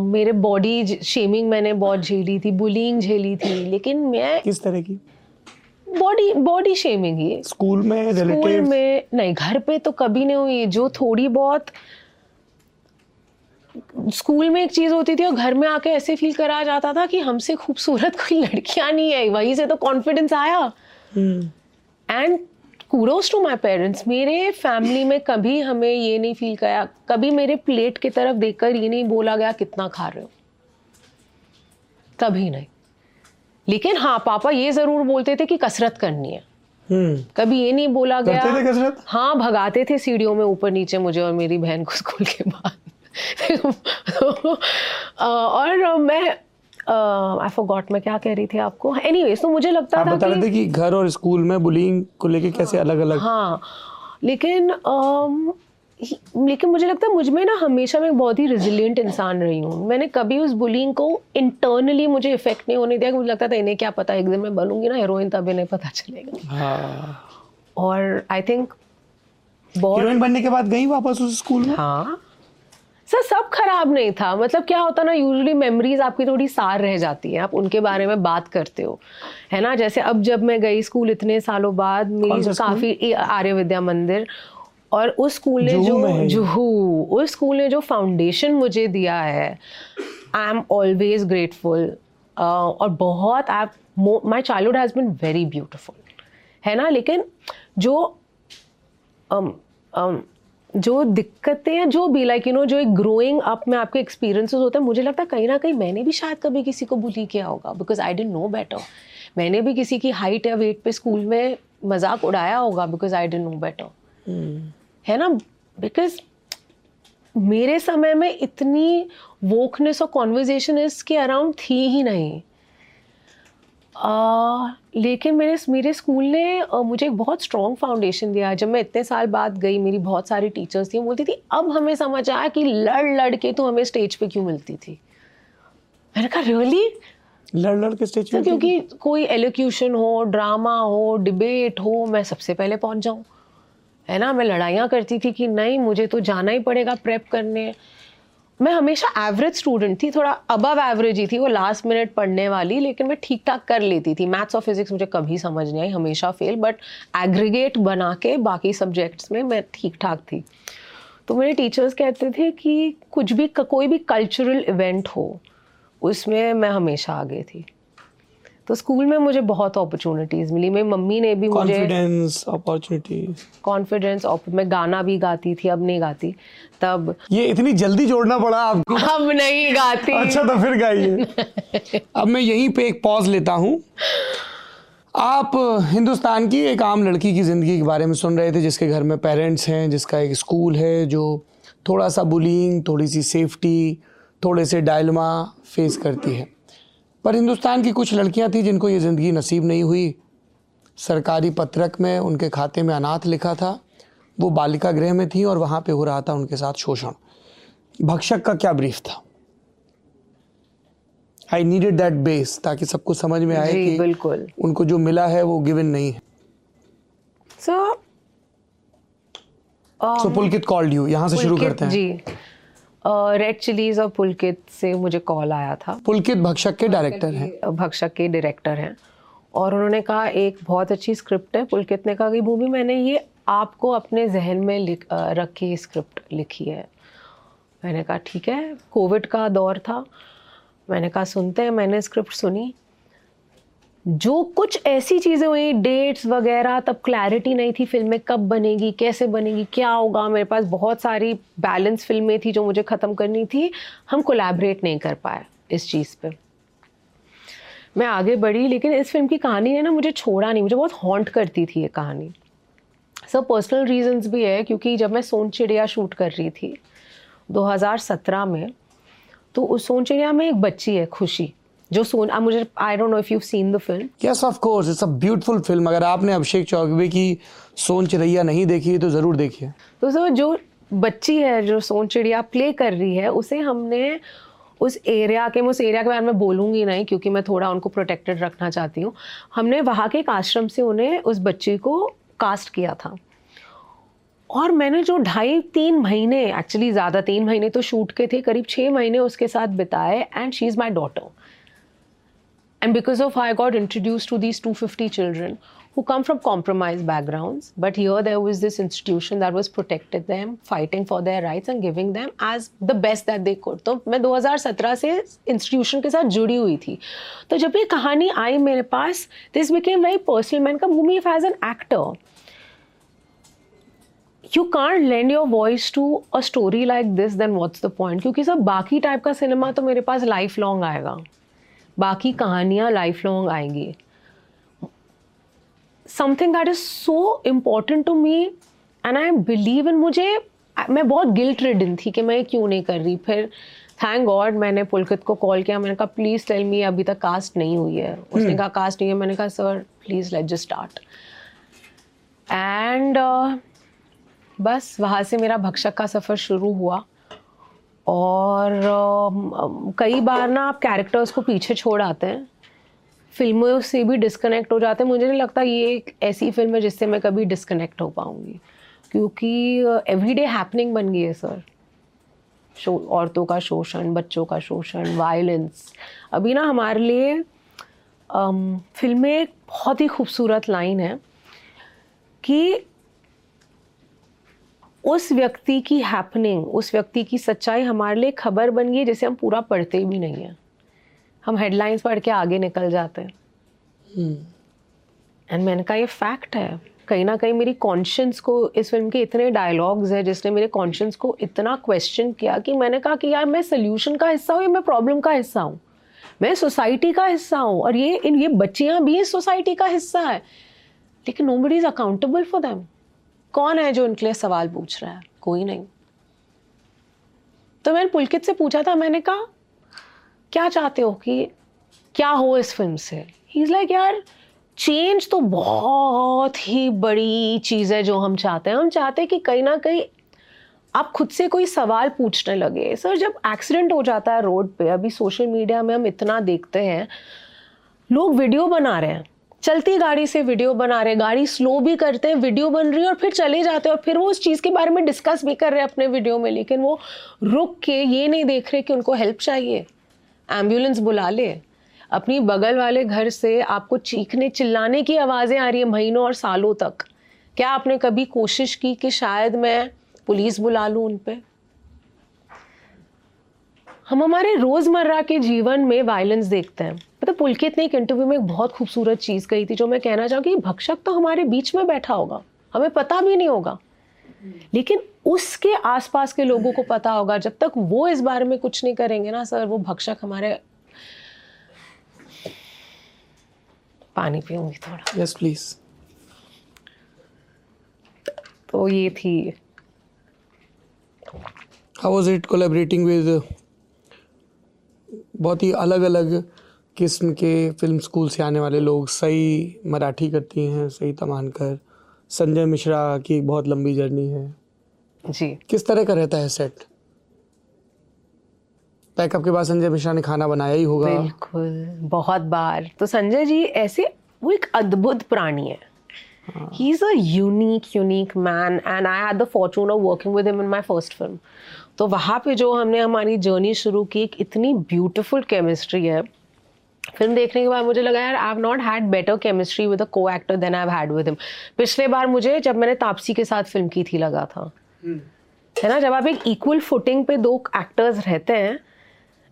S4: मेरे बॉडी शेमिंग मैंने बहुत झेली थी बुलिंग झेली थी लेकिन मैं
S3: किस तरह की?
S4: बॉडी बॉडी शेमिंग ही
S3: स्कूल में
S4: स्कूल में नहीं घर पे तो कभी नहीं हुई। जो थोड़ी बहुत स्कूल में एक चीज़ होती थी और घर में आके ऐसे फील कराया जाता था कि हमसे खूबसूरत कोई लड़कियाँ नहीं है। वहीं से तो कॉन्फिडेंस आया। And kudos to my parents मेरे फैमिली में कभी हमें ये नहीं फील कराया कभी मेरे प्लेट की तरफ़ देखकर ये नहीं बोला गया कितना खा रहे हो। कभी नहीं। लेकिन हाँ पापा ये ज़रूर बोलते थे कि कसरत करनी है।
S3: हम्म।
S4: कभी ये नहीं बोला गया।
S3: करते थे कसरत?
S4: हाँ भगाते थे सीढ़ियों में ऊपर नीचे मुझे और मेरी बहन को स्कूल के बाद। और मैं आई फॉरगॉट मैं क्या कह रही थी आपको। एनीवेज तो मुझे लगता
S3: आप
S4: था
S3: बता
S4: कि
S3: रहे थे कि घर और स्कूल में बुलिंग को लेके कैसे अलग अलग
S4: हाँ लेकिन ही- लेकिन मुझे लगता है मुझमें ना हमेशा मैं बहुत ही रेजिलियंट इंसान रही हूँ। मैंने कभी उस बुलिंग को इंटरनली मुझे इफ़ेक्ट नहीं होने दिया मुझे लगता था इन्हें क्या पता एक दिन मैं बनूँगी ना हीरोइन तब इन्हें पता चलेगा।
S3: हाँ।
S4: और आई थिंक
S3: हीरोइन बनने के बाद गई वापस उस स्कूल में?
S4: हाँ। सर सब खराब नहीं था। मतलब क्या होता ना यूजुअली मेमोरीज आपकी थोड़ी सार रह जाती है। आप उनके बारे में बात करते हो। है ना? जैसे अब जब मैं गई स्कूल इतने सालों बाद मेरी काफ़ी आर्य विद्या मंदिर और उस स्कूल ने जो। जुहू उस स्कूल ने जो फाउंडेशन मुझे दिया है आई एम ऑलवेज ग्रेटफुल और बहुत I my childhood has been very beautiful है ना? लेकिन जो um, um, जो दिक्कतें हैं जो भी लाइक यू नो जो एक ग्रोइंग अप में आपके एक्सपीरियंसेस होते हैं मुझे लगता है कहीं ना कहीं मैंने भी शायद कभी किसी को बुली किया होगा because I didn't know better मैंने भी किसी की हाइट या वेट पे स्कूल में मज़ाक उड़ाया होगा because I didn't know better है ना? बिकॉज़ मेरे समय में इतनी वोकनेस और कॉन्वर्जेशन इसके अराउंड थी ही नहीं। आ, लेकिन मेरे मेरे स्कूल ने अ, मुझे एक बहुत स्ट्रॉन्ग फाउंडेशन दिया। जब मैं इतने साल बाद गई मेरी बहुत सारी टीचर्स थी बोलती थी अब हमें समझ आया कि लड़ लड़ के तो हमें स्टेज पे क्यों मिलती थी? मैंने कहा रियली
S3: लड़ लड़ के स्टेज
S4: तो क्योंकि कोई एलोक्यूशन हो ड्रामा हो डिबेट हो मैं सबसे पहले पहुँच जाऊँ। है ना? मैं लड़ाइयाँ करती थी कि नहीं, मुझे तो जाना ही पड़ेगा प्रेप करने। मैं हमेशा एवरेज स्टूडेंट थी, थोड़ा अबव एवरेज ही थी, वो लास्ट मिनट पढ़ने वाली, लेकिन मैं ठीक ठाक कर लेती थी। मैथ्स और फिजिक्स मुझे कभी समझ नहीं आई, हमेशा फेल बट एग्रीगेट बना के बाकी सब्जेक्ट्स में मैं ठीक ठाक थी। तो मेरे टीचर्स कहते थे कि कुछ भी, कोई भी कल्चरल इवेंट हो, उसमें मैं हमेशा आगे थी। तो स्कूल में मुझे बहुत अपॉर्चुनिटीज़ मिली। मेरी मम्मी ने भी मुझे
S3: कॉन्फिडेंस अपॉर्चुनिटी
S4: कॉन्फिडेंस मैं गाना भी गाती थी अब नहीं गाती। तब
S3: ये इतनी जल्दी जोड़ना पड़ा आपको?
S4: अब नहीं गाती।
S3: अच्छा तो फिर गाइए। अब मैं यहीं पे एक पॉज लेता हूँ। आप हिंदुस्तान की एक आम लड़की की ज़िंदगी के बारे में सुन रहे थे जिसके घर में पेरेंट्स हैं जिसका एक स्कूल है जो थोड़ा सा बुलिंग थोड़ी सी सेफ्टी थोड़े से डायलमा फेस करती है। पर हिंदुस्तान की कुछ लड़कियाँ थी जिनको ये ज़िंदगी नसीब नहीं हुई। सरकारी पत्रक में उनके खाते में अनाथ लिखा था। वो बालिका गृह में थी और वहाँ पे हो रहा था उनके साथ शोषण। भक्षक का क्या ब्रीफ था? आई नीडेड दैट बेस ताकि सबको समझ में आए कि
S4: बिल्कुल।
S3: उनको जो मिला है वो गिवन नहीं है।
S4: सो
S3: सो पुलकित कॉल्ड यू यहाँ से शुरू करते हैं।
S4: जी। रेड चिलीज और पुलकित से मुझे कॉल आया था।
S3: पुलकित भक्षक के डायरेक्टर हैं।
S4: भक्षक के डायरेक्टर हैं। और उन्होंने कहा एक बहुत अच्छी स्क्रिप्ट है। पुलकित ने कहा कि भूमि मैंने ये आपको अपने जहन में लिख रख के स्क्रिप्ट लिखी है। मैंने कहा ठीक है। कोविड का दौर था। मैंने कहा सुनते हैं मैंने स्क्रिप्ट सुनी। जो कुछ ऐसी चीज़ें हुई डेट्स वगैरह, तब क्लैरिटी नहीं थी फ़िल्में कब बनेगी, कैसे बनेगी, क्या होगा। मेरे पास बहुत सारी बैलेंस फ़िल्में थी जो मुझे ख़त्म करनी थी। हम कोलैबोरेट नहीं कर पाए इस चीज़ पे। मैं आगे बढ़ी, लेकिन इस फ़िल्म की कहानी ने ना, मुझे छोड़ा नहीं। मुझे बहुत हॉन्ट करती थी ये कहानी। सब पर्सनल रीजंस भी है, क्योंकि जब मैं सोन चिड़िया शूट कर रही थी 2017 में तो उस सोन चिड़िया में एक बच्ची है, खुशी। जो सोन अब मुझे I don't know if you seen the film
S3: yes of course it's a beautiful film अगर आपने अभिषेक चौबे की सोन चिरैया नहीं देखी है तो ज़रूर देखिए।
S4: तो सर जो बच्ची है जो सोन चिड़िया प्ले कर रही है उसे हमने उस एरिया के मैं उस एरिया के बारे में बोलूँगी नहीं क्योंकि मैं थोड़ा उनको प्रोटेक्टेड रखना चाहती हूँ। हमने वहाँ के एक आश्रम से उन्हें उस बच्ची को कास्ट किया था। और मैंने जो ढाई तीन महीने एक्चुअली ज़्यादा तीन महीने तो शूट के थे करीब छः महीने उसके साथ बिताए and she is my daughter And because of I got introduced to these 250 children who come from compromised backgrounds, but here there was this institution that was protected them, fighting for their rights and giving them as the best that they could. तो मैं 2017 से institution के साथ जुड़ी हुई थी तो जब ये कहानी आई मेरे पास दिस बिकेम वेरी पर्सनल मैंने कहा Bhumi if as an actor you can't lend your voice to a story like this then what's the point क्योंकि सब बाकी टाइप का सिनेमा तो मेरे पास लाइफ लॉन्ग आएगा बाकी कहानियाँ लाइफ लॉन्ग आएँगी। Something that is so important to me and I believe in मुझे मैं बहुत गिल्ट रिडन थी कि मैं ये क्यों नहीं कर रही। फिर थैंक गॉड मैंने पुलकित को कॉल किया मैंने कहा प्लीज़ टेल मी अभी तक कास्ट नहीं हुई है। उसने कहा कास्ट नहीं है। मैंने कहा sir please let just start and बस वहाँ से मेरा भक्षक का सफ़र शुरू हुआ। और uh, कई बार ना आप कैरेक्टर्स को पीछे छोड़ आते हैं। फ़िल्मों से भी डिस्कनेक्ट हो जाते हैं। मुझे नहीं लगता ये एक ऐसी फ़िल्म है जिससे मैं कभी डिस्कनेक्ट हो पाऊँगी। क्योंकि एवरी डे हैपनिंग बन गई है सर शो औरतों का शोषण बच्चों का शोषण वायलेंस अभी ना हमारे लिए फ़िल्में एक बहुत ही खूबसूरत लाइन है कि उस व्यक्ति की हैपनिंग उस व्यक्ति की सच्चाई हमारे लिए खबर बन गई जिसे हम पूरा पढ़ते भी नहीं हैं। हम हेडलाइंस पढ़ के आगे निकल जाते हैं। एंड मैंने कहा ये फैक्ट है। कहीं ना कहीं मेरी कॉन्शियंस को इस फ़िल्म के इतने डायलॉग्स हैं जिसने मेरे कॉन्शियंस को इतना क्वेश्चन किया कि मैंने कहा कि यार मैं सोल्यूशन का हिस्सा हूँ या मैं प्रॉब्लम का हिस्सा हूँ? मैं सोसाइटी का हिस्सा हूँ और ये इन ये बच्चियाँ भी इस सोसाइटी का हिस्सा है। लेकिन nobody is accountable for them कौन है जो उनके लिए सवाल पूछ रहा है? कोई नहीं। तो मैंने पुलकित से पूछा था, मैंने कहा, क्या चाहते हो कि क्या हो इस फ़िल्म से? ही इज़ लाइक यार चेंज तो बहुत ही बड़ी चीज़ है जो हम चाहते हैं। हम चाहते हैं कि कहीं ना कहीं आप खुद से कोई सवाल पूछने लगे। सर, जब एक्सीडेंट हो जाता है रोड पे, अभी सोशल मीडिया में हम इतना देखते हैं, लोग वीडियो बना रहे हैं। चलती गाड़ी से वीडियो बना रहे, गाड़ी स्लो भी करते हैं वीडियो बन रही है और फिर चले जाते हैं और फिर वो उस चीज़ के बारे में डिस्कस भी कर रहे हैं अपने वीडियो में, लेकिन वो रुक के ये नहीं देख रहे कि उनको हेल्प चाहिए। एंबुलेंस बुला ले। अपनी बगल वाले घर से आपको चीखने, चिल्लाने की आवाज़ें आ रही है महीनों और सालों तक। क्या आपने कभी कोशिश की कि शायद मैं पुलिस बुला लूँ उन पर हम हमारे रोज़मर्रा के जीवन में वायलेंस देखते हैं। मतलब पुलकित ने एक इंटरव्यू में एक बहुत खूबसूरत चीज़ कही थी जो मैं कहना चाहूँ कि भक्षक तो हमारे बीच में बैठा होगा हमें पता भी नहीं होगा। लेकिन उसके आसपास के लोगों को पता होगा जब तक वो इस बारे में कुछ नहीं करेंगे ना सर वो भक्षक हमारे पानी पीऊँगी थोड़ा।
S3: यस प्लीज़
S4: तो ये थी।
S3: How was it collaborating with बहुत ही अलग अलग किस्म के फ़िल्म स्कूल से आने वाले लोग सही मराठी करती हैं सही तमानकर संजय मिश्रा की बहुत लंबी जर्नी है।
S4: जी।
S3: किस तरह का रहता है सेट पैकअप के बाद संजय मिश्रा ने खाना बनाया ही होगा।
S4: बिल्कुल बहुत बार। तो संजय जी ऐसे वो एक अद्भुत प्राणी है। He. Is a unique unique man and I had the fortune of working with him in my first film तो वहाँ पे जो हमने हमारी जर्नी शुरू की एक इतनी ब्यूटीफुल केमिस्ट्री है। फ़िल्म देखने के बाद मुझे लगा यार I have not had better chemistry with a co-actor than I had with him पिछले बार मुझे जब मैंने तापसी के साथ फ़िल्म की थी लगा था। है ना? जब आप एक इक्वल फुटिंग पे दो एक्टर्स रहते हैं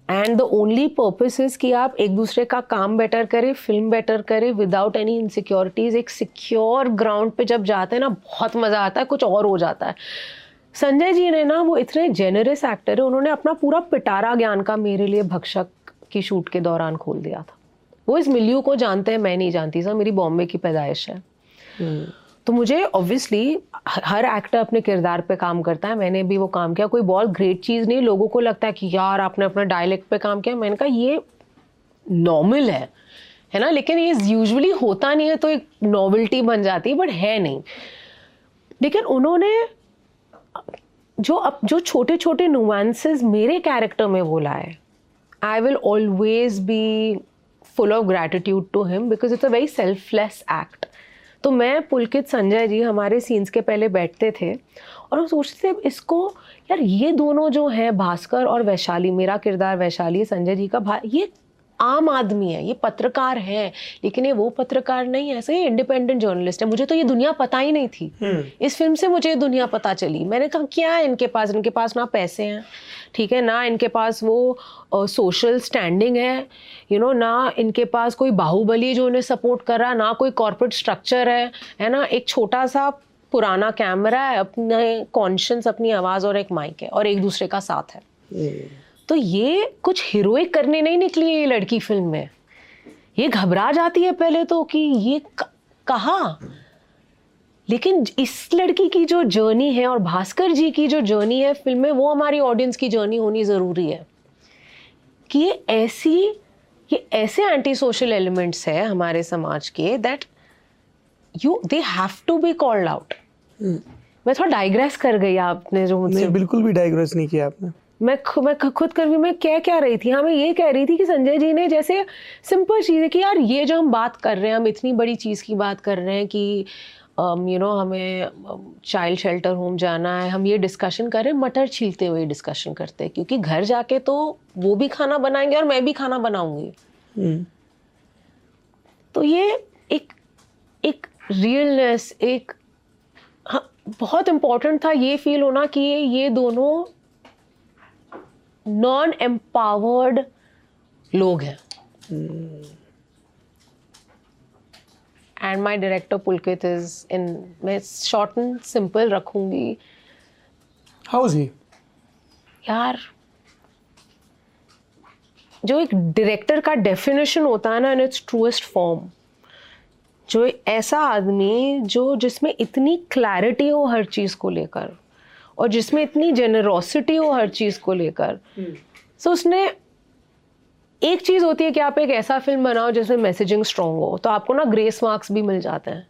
S4: and the only purpose is कि आप एक दूसरे का काम बेटर करें फ़िल्म बेटर करें विदाउट एनी इनसिक्योरिटीज एक सिक्योर ग्राउंड पे जब जाते हैं ना बहुत मज़ा आता है कुछ और हो जाता है। संजय जी ने ना वो इतने जेनरस एक्टर है उन्होंने अपना पूरा पिटारा ज्ञान का मेरे लिए भक्षक की शूट के दौरान खोल दिया था। वो इस मिलियो को जानते हैं मैं नहीं जानती सर मेरी बॉम्बे की पैदाइश है। तो मुझे ऑब्वियसली हर एक्टर अपने किरदार पे काम करता है मैंने भी वो काम किया। कोई बहुत ग्रेट चीज़ नहीं लोगों को लगता है कि यार आपने अपने डायलेक्ट पे काम किया। मैंने कहा ये नॉर्मल है। है ना? लेकिन ये यूजुअली होता नहीं है तो एक नॉवल्टी बन जाती है बट है नहीं। लेकिन उन्होंने जो अब जो छोटे छोटे नुआंसेस मेरे कैरेक्टर में बोला है I will always be full of gratitude to him because it's a very selfless act तो मैं पुलकित संजय जी हमारे सीन्स के पहले बैठते थे और हम सोचते थे इसको यार ये दोनों जो हैं, भास्कर और वैशाली, मेरा किरदार वैशाली, संजय जी का भा ये आम आदमी है ये पत्रकार है लेकिन ये वो पत्रकार नहीं है ऐसे ये इंडिपेंडेंट जर्नलिस्ट है। मुझे तो ये दुनिया पता ही नहीं थी। इस फ़िल्म से मुझे ये दुनिया पता चली। मैंने कहा क्या है इनके पास? इनके पास ना पैसे हैं ठीक है? ना इनके पास वो सोशल uh, स्टैंडिंग है यू you नो know, ना इनके पास कोई बाहुबली जो उन्हें सपोर्ट कर रहा ना कोई कॉरपोरेट स्ट्रक्चर है है ना? एक छोटा सा पुराना कैमरा है अपने कॉन्शियंस अपनी आवाज़ और एक माइक है और एक दूसरे का साथ है। तो ये कुछ हीरोइक करने नहीं निकली है ये लड़की फ़िल्म में। ये घबरा जाती है पहले तो कि ये कहाँ? लेकिन इस लड़की की जो जर्नी है और भास्कर जी की जो जर्नी है फ़िल्म में वो हमारी ऑडियंस की जर्नी होनी ज़रूरी है। कि ये ऐसी ये ऐसे एंटी सोशल एलिमेंट्स है हमारे समाज के that you they have to be called out मैं थोड़ा डाइग्रेस कर गई आपने जो मुझसे
S3: बिल्कुल भी डाइग्रेस नहीं किया आपने।
S4: मैं खु, मैं खुद कर भी मैं कह क्या रही थी। हाँ मैं ये कह रही थी कि संजय जी ने जैसे सिंपल चीज़ है कि यार ये जो हम बात कर रहे हैं हम इतनी बड़ी चीज़ की बात कर रहे हैं कि यू नो हमें चाइल्ड शेल्टर होम जाना है हम ये डिस्कशन कर रहे हैं मटर छीलते हुए डिस्कशन करते हैं। क्योंकि घर जाके तो वो भी खाना बनाएँगे और मैं भी खाना बनाऊँगी।
S3: हम्म,
S4: तो ये एक एक रियलनेस एक हाँ, बहुत इम्पोर्टेंट था ये फील होना कि ये दोनों नॉन एम्पावर्ड लोग हैं। And my director Pulkit is in मैं शॉर्ट एंड सिंपल रखूँगी।
S3: हाउ इज़ ही
S4: यार जो एक डायरेक्टर का डेफिनेशन होता है ना इन इट्स ट्रूएस्ट फॉर्म जो ऐसा आदमी जो जिसमें इतनी क्लैरिटी हो हर चीज़ को लेकर और जिसमें इतनी जेनरोसिटी हो हर चीज़ को लेकर। सो so उसने एक चीज़ होती है कि आप एक ऐसा फ़िल्म बनाओ जिसमें मैसेजिंग स्ट्रॉन्ग हो तो आपको ना ग्रेस मार्क्स भी मिल जाते हैं।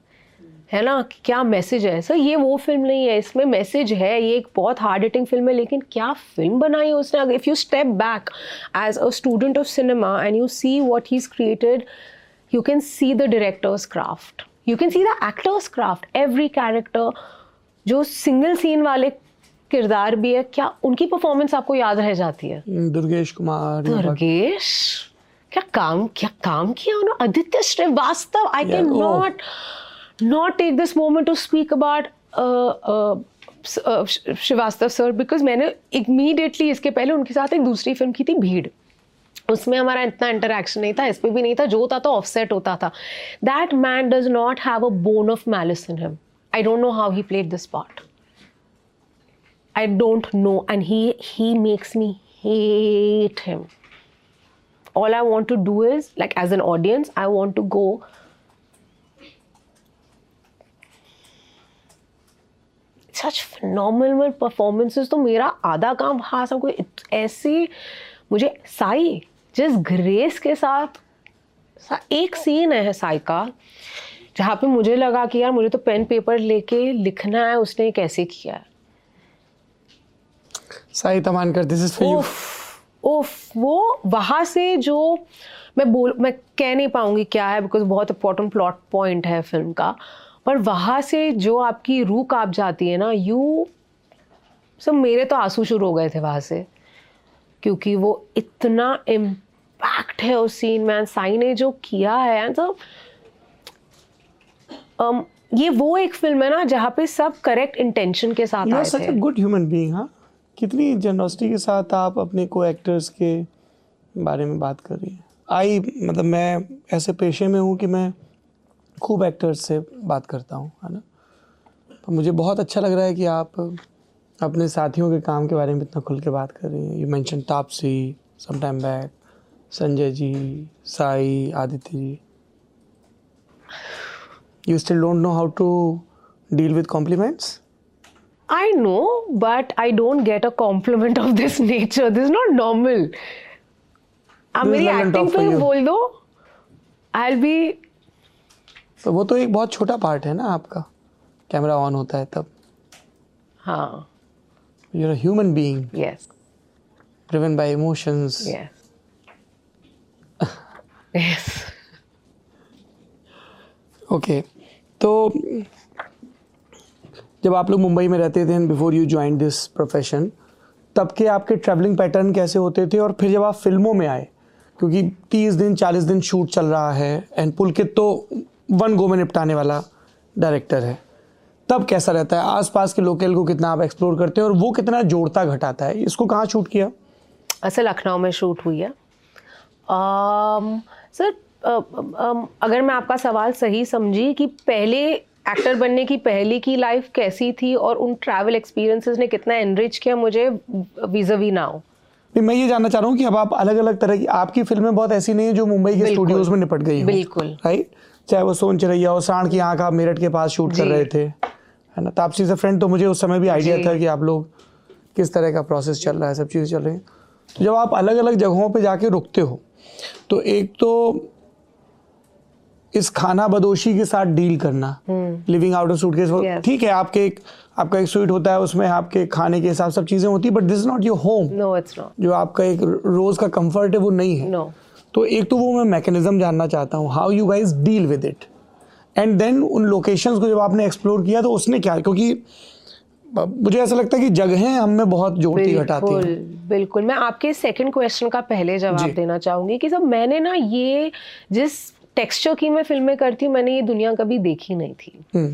S4: है ना? क्या मैसेज है? सर ये वो फ़िल्म नहीं है इसमें मैसेज है ये एक बहुत हार्ड हिटिंग फ़िल्म है लेकिन क्या फ़िल्म बनाई है उसने? अगर if you step back as a student of cinema and you see what he created you can see the director's craft you can see the actor's craft every character जो single scene वाले किरदार भी है क्या उनकी performance आपको याद रह जाती है?
S3: दुर्गेश कुमार
S4: दुर्गेश? क्या काम क्या काम किया उन्होंने? Aditya
S3: Shrivastava
S4: I
S3: can.
S4: Not not take this moment to speak about Shrivastava sir because मैंने इमीडिएटली इसके पहले उनके साथ एक दूसरी फ़िल्म की थी भीड़। उसमें हमारा इतना इंटरेक्शन नहीं था इस पे भी नहीं था जो होता था ऑफसेट होता था। That man does not have a bone of malice in him I don't know how he played this part I don't know, and he he makes me hate him. All I want to do is, like, as an audience, I want to go. Such phenomenal performances. तो मेरा आधा काम हाँ सब कोई ऐसे मुझे साई जिस ग्रेस के साथ एक सीन है साई का जहाँ पे मुझे लगा कि यार मुझे तो पेन पेपर लेके लिखना है उसने कैसे किया है
S3: Sai Tamhankar this is for you
S4: उफ उफ वो वहाँ से जो मैं बोल मैं कह नहीं पाऊँगी क्या है बिकॉज़ बहुत इंपॉर्टेंट प्लॉट पॉइंट है फ़िल्म का पर वहाँ से जो आपकी रूह काँप जाती है ना यू सब मेरे तो आँसू शुरू हो गए थे वहाँ से क्योंकि वो इतना इम्पैक्ट है उस सीन में साई ने जो किया है um, ये वो एक फ़िल्म है ना जहाँ पे सब करेक्ट इंटेंशन के साथ आए थे।
S3: गुड ह्यूमन बीइंग हाँ? कितनी जनरोसिटी के साथ आप अपने को एक्टर्स के बारे में बात कर रही हैं? आई मतलब मैं ऐसे पेशे में हूँ कि मैं खूब एक्टर्स से बात करता हूँ, है ना? तो मुझे बहुत अच्छा लग रहा है कि आप अपने साथियों के काम के बारे में इतना खुल के बात कर रही हैं। You mention Taapsee some time back Sanjay ji, Sai, Aditya ji. You still don't know how to deal with compliments
S4: I know but I don't get a compliment of this nature this is not normal मेरी acting पे बोल दो I will be
S3: तो वो तो एक बहुत छोटा पार्ट है ना आपका। कैमरा ऑन होता है तब।
S4: हाँ।
S3: You are human being
S4: yes
S3: driven by emotions
S4: yes yes
S3: okay तो जब आप लोग मुंबई में रहते थे before you join this profession तब के आपके ट्रैवलिंग पैटर्न कैसे होते थे? और फिर जब आप फ़िल्मों में आए, क्योंकि तीस दिन, चालीस दिन शूट चल रहा है एंड पुलकित तो वन गो में निपटाने वाला डायरेक्टर है। तब कैसा रहता है? आसपास के लोकल को कितना आप एक्सप्लोर करते हैं और वो कितना जोड़ता घटाता है? इसको कहाँ शूट किया?
S4: असल लखनऊ में शूट हुई है। सर अगर मैं आपका सवाल सही समझी कि पहले एक्टर बनने की पहले की लाइफ कैसी थी और उन ट्रैवल एक्सपीरियंसेस ने कितना एनरिच किया मुझे वीज़ावी नाउ
S3: नहीं मैं ये जानना चाह रहा हूँ कि अब आप अलग अलग तरह की आपकी फ़िल्में बहुत ऐसी नहीं है जो मुंबई के स्टूडियोज में निपट गई
S4: बिल्कुल।
S3: राइट चाहे वो सोन चिरैया और सांड की आँख आप मेरठ के पास शूट कर रहे थे। है ना? तापसी से फ्रेंड तो मुझे उस समय भी आइडिया था कि आप लोग किस तरह का प्रोसेस चल रहा है सब चीज़ें चल रही हैं। तो जब आप अलग अलग जगहों पे जाके रुकते हो तो एक तो इस खाना बदोशी के साथ डील करना। Living out
S4: of suitcase.
S3: ठीक है आपके एक आपका एक स्वीट होता है उसमें आपके खाने के हिसाब सब चीज़ें होती है but this not your home
S4: no it's not
S3: जो आपका एक रोज का कंफर्ट है वो नहीं है।
S4: नो
S3: तो एक तो वो मैं मैकेनिज्म जानना चाहता हूँ how you guys deal with it and then उन लोकेशंस को जब आपने एक्सप्लोर किया तो उसने क्या क्योंकि मुझे ऐसा लगता है कि जगहें हमें बहुत जोड़ती घटाती हैं।
S4: बिल्कुल मैं आपके सेकंड क्वेश्चन का पहले जवाब देना चाहूँगी कि जब मैंने ना ये जिस टेक्सचर की मैं फ़िल्में करती हूँ मैंने ये दुनिया कभी देखी नहीं थी।
S3: हम्म,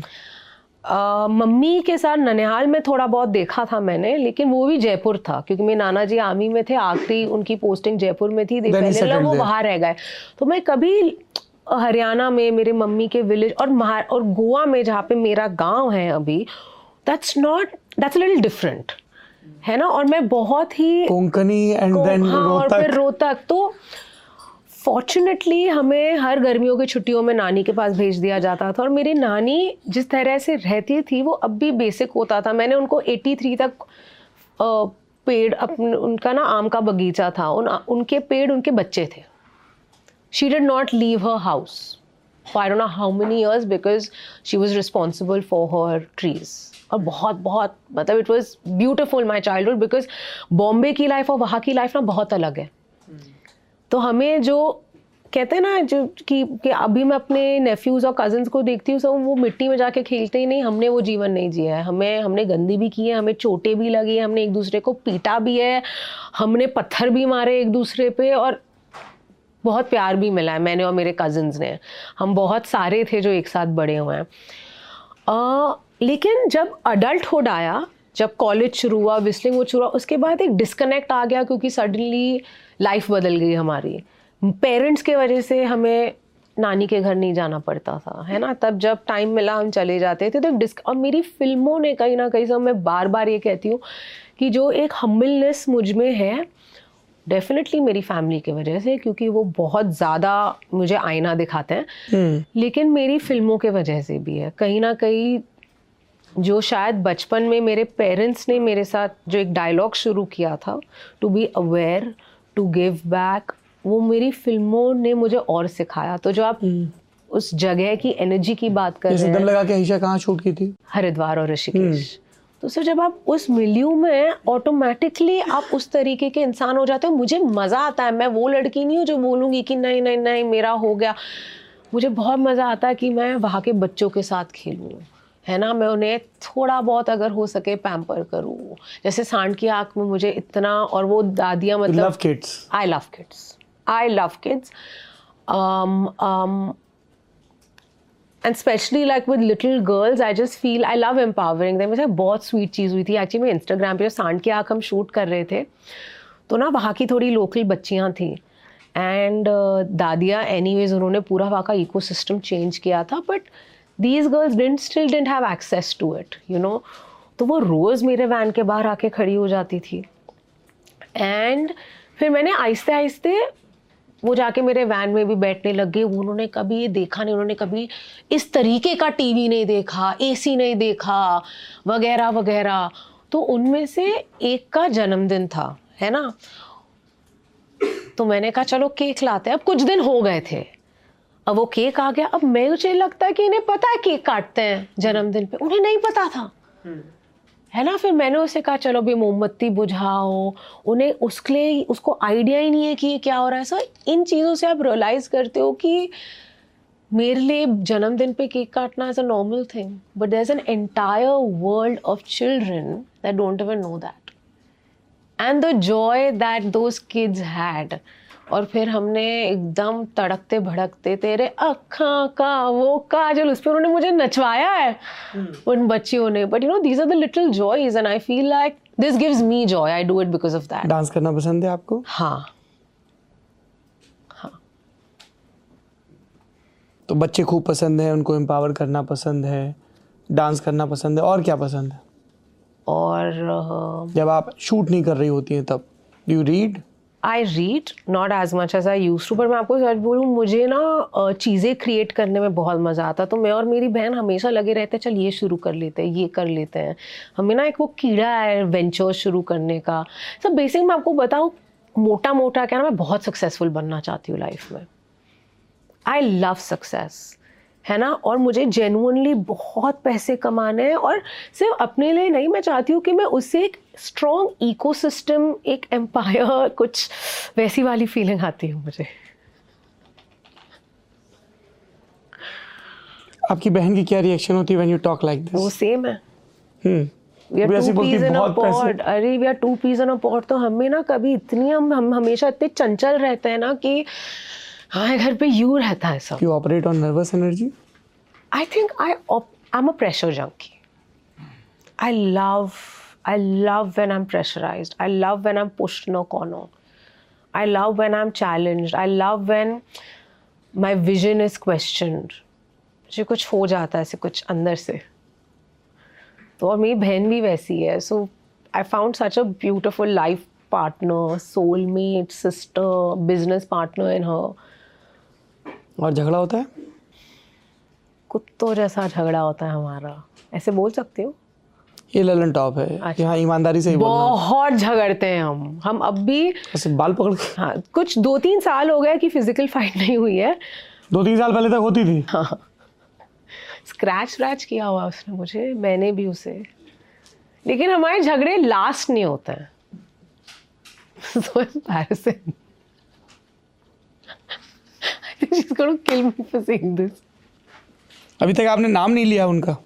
S4: मम्मी के साथ ननिहाल में थोड़ा बहुत देखा था मैंने लेकिन वो भी जयपुर था क्योंकि मेरे नाना जी आर्मी में थे आखिरी उनकी पोस्टिंग जयपुर में थी पहले वो बाहर रह गए। तो मैं कभी हरियाणा में मेरे मम्मी के विलेज और महा और गोवा में जहाँ पे मेरा गाँव है अभी that's not that's little different है ना? और मैं बहुत ही
S3: कोंकणी एंड देन
S4: हाँ, और फिर
S3: रोहतक
S4: रोहतक तो फॉर्चुनेटली हमें हर गर्मियों की छुट्टियों में नानी के पास भेज दिया जाता था और मेरी नानी जिस तरह से रहती थी, वो अब भी बेसिक होता था। मैंने उनको 83 तक पेड़ अपन, उनका ना आम का बगीचा था। उन, उनके पेड़ उनके बच्चे थे। She did not leave her house don't know how many years because she was responsible for her trees. और बहुत बहुत मतलब it was beautiful my childhood because Bombay की लाइफ और वहाँ की लाइफ ना बहुत अलग है। तो हमें जो कहते हैं ना जो कि, कि अभी मैं अपने नेफ्यूज़ और कजन्स को देखती हूँ सब वो मिट्टी में जाके खेलते ही नहीं हमने वो जीवन नहीं जिया है। हमें हमने गंदी भी की है हमें चोटें भी लगी हैं हमने एक दूसरे को पीटा भी है हमने पत्थर भी मारे एक दूसरे पे और बहुत प्यार भी मिला है मैंने और मेरे कजन्स ने। हम बहुत सारे थे जो एक साथ बड़े हुए हैं। लेकिन जब अडल्टहुड आया जब कॉलेज शुरू हुआ विस्लिंग वो शुरू हुआ उसके बाद एक डिस्कनेक्ट आ गया क्योंकि सडनली लाइफ बदल गई हमारी। पेरेंट्स के वजह से हमें नानी के घर नहीं जाना पड़ता था है ना? तब जब टाइम मिला हम चले जाते थे तो डिस्क और मेरी फ़िल्मों ने कहीं ना कहीं से मैं बार बार ये कहती हूँ कि जो एक हम्बलनेस मुझमें है डेफिनेटली मेरी फैमिली की वजह से क्योंकि वो बहुत ज़्यादा मुझे आईना दिखाते हैं। लेकिन मेरी फ़िल्मों के वजह से भी है। कहीं ना कहीं जो शायद बचपन में मेरे पेरेंट्स ने मेरे साथ जो एक डायलॉग शुरू किया था to be aware to give back वो मेरी फ़िल्मों ने मुझे और सिखाया। तो जो आप उस जगह की एनर्जी की बात कर रहे हैं।
S3: लगा के ईशा कहाँ शूट की थी?
S4: हरिद्वार और ऋषिकेश। तो सर जब आप उस मिलियू में ऑटोमेटिकली आप उस तरीके के इंसान हो जाते हो मुझे मज़ा आता है। मैं वो लड़की नहीं हूँ जो बोलूँगी कि नहीं नहीं नहीं मेरा हो गया। मुझे बहुत मज़ा आता है कि मैं वहाँ के बच्चों के साथ खेलूँ। है ना मैं उन्हें थोड़ा बहुत अगर हो सके पैम्पर करूँ। जैसे सांड की आँख में मुझे इतना और वो दादियाँ मतलब
S3: love kids
S4: I love kids. I love kids. Um, um, and especially like with little girls, I just feel I love मुझे बहुत स्वीट चीज़ हुई थी। एक्चुअली मैं इंस्टाग्राम पे जो सांड की आँख हम शूट कर रहे थे। तो ना वहाँ की थोड़ी लोकल बच्चियाँ थी। एंड uh, दादिया एनीवेज उन्होंने पूरा वहाँ का इको सिस्टम चेंज किया था। But these girls didn't still didn't have access to it you know तो वो रोज़ मेरे वैन के बाहर आके खड़ी हो जाती थी। एंड फिर मैंने आहिस्ते आहिस्ते वो जाके मेरे वैन में भी बैठने लग गए उन्होंने कभी ये देखा नहीं, उन्होंने कभी इस तरीके का टीवी नहीं देखा एसी नहीं देखा, वगैरह वगैरह। तो उनमें से एक का जन्मदिन था, है ना? तो मैंने कहा, चलो केक लाते हैं। अब कुछ दिन हो गए थे। अब वो केक आ गया। अब मैं मुझे लगता है कि इन्हें पता है केक काटते हैं जन्मदिन पे। उन्हें नहीं पता था। है ना? फिर मैंने उसे कहा, चलो भी मोमबत्ती बुझाओ। उन्हें उसके लिए उसको आइडिया ही नहीं है कि ये क्या हो रहा है। सो इन चीज़ों से आप रियलाइज़ करते हो कि मेरे लिए जन्मदिन पे केक काटना is a normal thing but there is an entire world of children that don't even know that and the joy that those kids had और फिर हमने एकदम तड़कते भड़कते तेरे अखा का वो काजल उस पर उन्होंने मुझे नचवाया है उन बच्चियों ने। But you know these are the little joys and I feel like this gives me joy I do it because of that
S3: dance करना पसंद है आपको?
S4: हाँ।
S3: तो बच्चे खूब पसंद है उनको एम्पावर करना पसंद है डांस करना पसंद है और क्या पसंद है?
S4: और uh,
S3: जब आप शूट नहीं कर रही होती हैं तब। You read
S4: I read not as much as I use to पर मैं आपको सच बोलूँ, मुझे ना चीज़ें क्रिएट करने में बहुत मज़ा आता तो मैं और मेरी बहन हमेशा लगे रहते चल, ये शुरू कर लेते हैं, ये कर लेते हैं। हमें ना एक वो कीड़ा है वेंचर शुरू करने का। सब बेसिक मैं आपको बताऊँ मोटा मोटा क्या ना, मैं बहुत सक्सेसफुल बनना चाहती हूँ लाइफ में। आई लव सक्सेस है ना? और मुझे जेनुअनली बहुत पैसे कमाने हैं और सिर्फ़ अपने लिए नहीं, मैं चाहती हूँ कि मैं उससे एक स्ट्रॉन्ग इकोसिस्टम एक एम्पायर कुछ वैसी वाली फीलिंग आती है मुझे।
S3: आपकी बहन की क्या रिएक्शन होती है व्हेन यू टॉक लाइक
S4: वो सेम है।
S3: हम्म
S4: pod. अरे
S3: we are
S4: two peas in a pod तो हमें ना कभी इतनी हम हम हमेशा इतने चंचल रहते हैं ना कि हाँ घर पे यू रहता है सब।
S3: You operate on nervous energy
S4: I think I op- I'm a pressure junkie. I love I love when I'm pressurized. I love when I'm pushed in a corner. I love when I'm challenged. I love when my vision is questioned. मुझे कुछ हो जाता है ऐसे कुछ अंदर से तो और मेरी बहन भी वैसी है so I found such a beautiful life partner soulmate sister business partner in her
S3: और झगड़ा होता है
S4: कुत्तों जैसा झगड़ा होता है हमारा ऐसे बोल सकते हो
S3: ये ललन टॉप है।
S4: अच्छा।
S3: यहाँ ईमानदारी से ही
S4: बहुत झगड़ते हैं हम। हम अब भी
S3: बाल पकड़ के
S4: हाँ कुछ दो तीन साल हो गए कि फ़िज़िकल फाइट नहीं हुई है।
S3: दो तीन साल पहले तक होती थी।
S4: स्क्रैच व्रैच किया हुआ उसने मुझे मैंने भी उसे। लेकिन हमारे झगड़े लास्ट नहीं होते हैं। So embarrassing. I think she's going to kill me for saying this.
S3: अभी तक आपने नाम नहीं लिया उनका।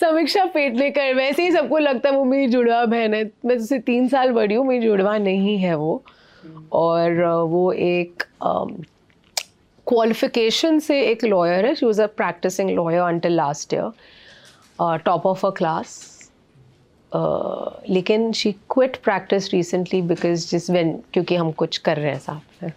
S4: समीक्षा पेटलेकर वैसे ही सबको लगता है वो मेरी जुड़वा बहन है। मैं उससे तीन साल बड़ी हूँ, मेरी जुड़वा नहीं है वो। और वो एक क्वालिफिकेशन से एक लॉयर है। She was a practising lawyer until last year top of a class लेकिन she quit practice recently because जिस वेन क्योंकि हम कुछ कर रहे हैं साथ में।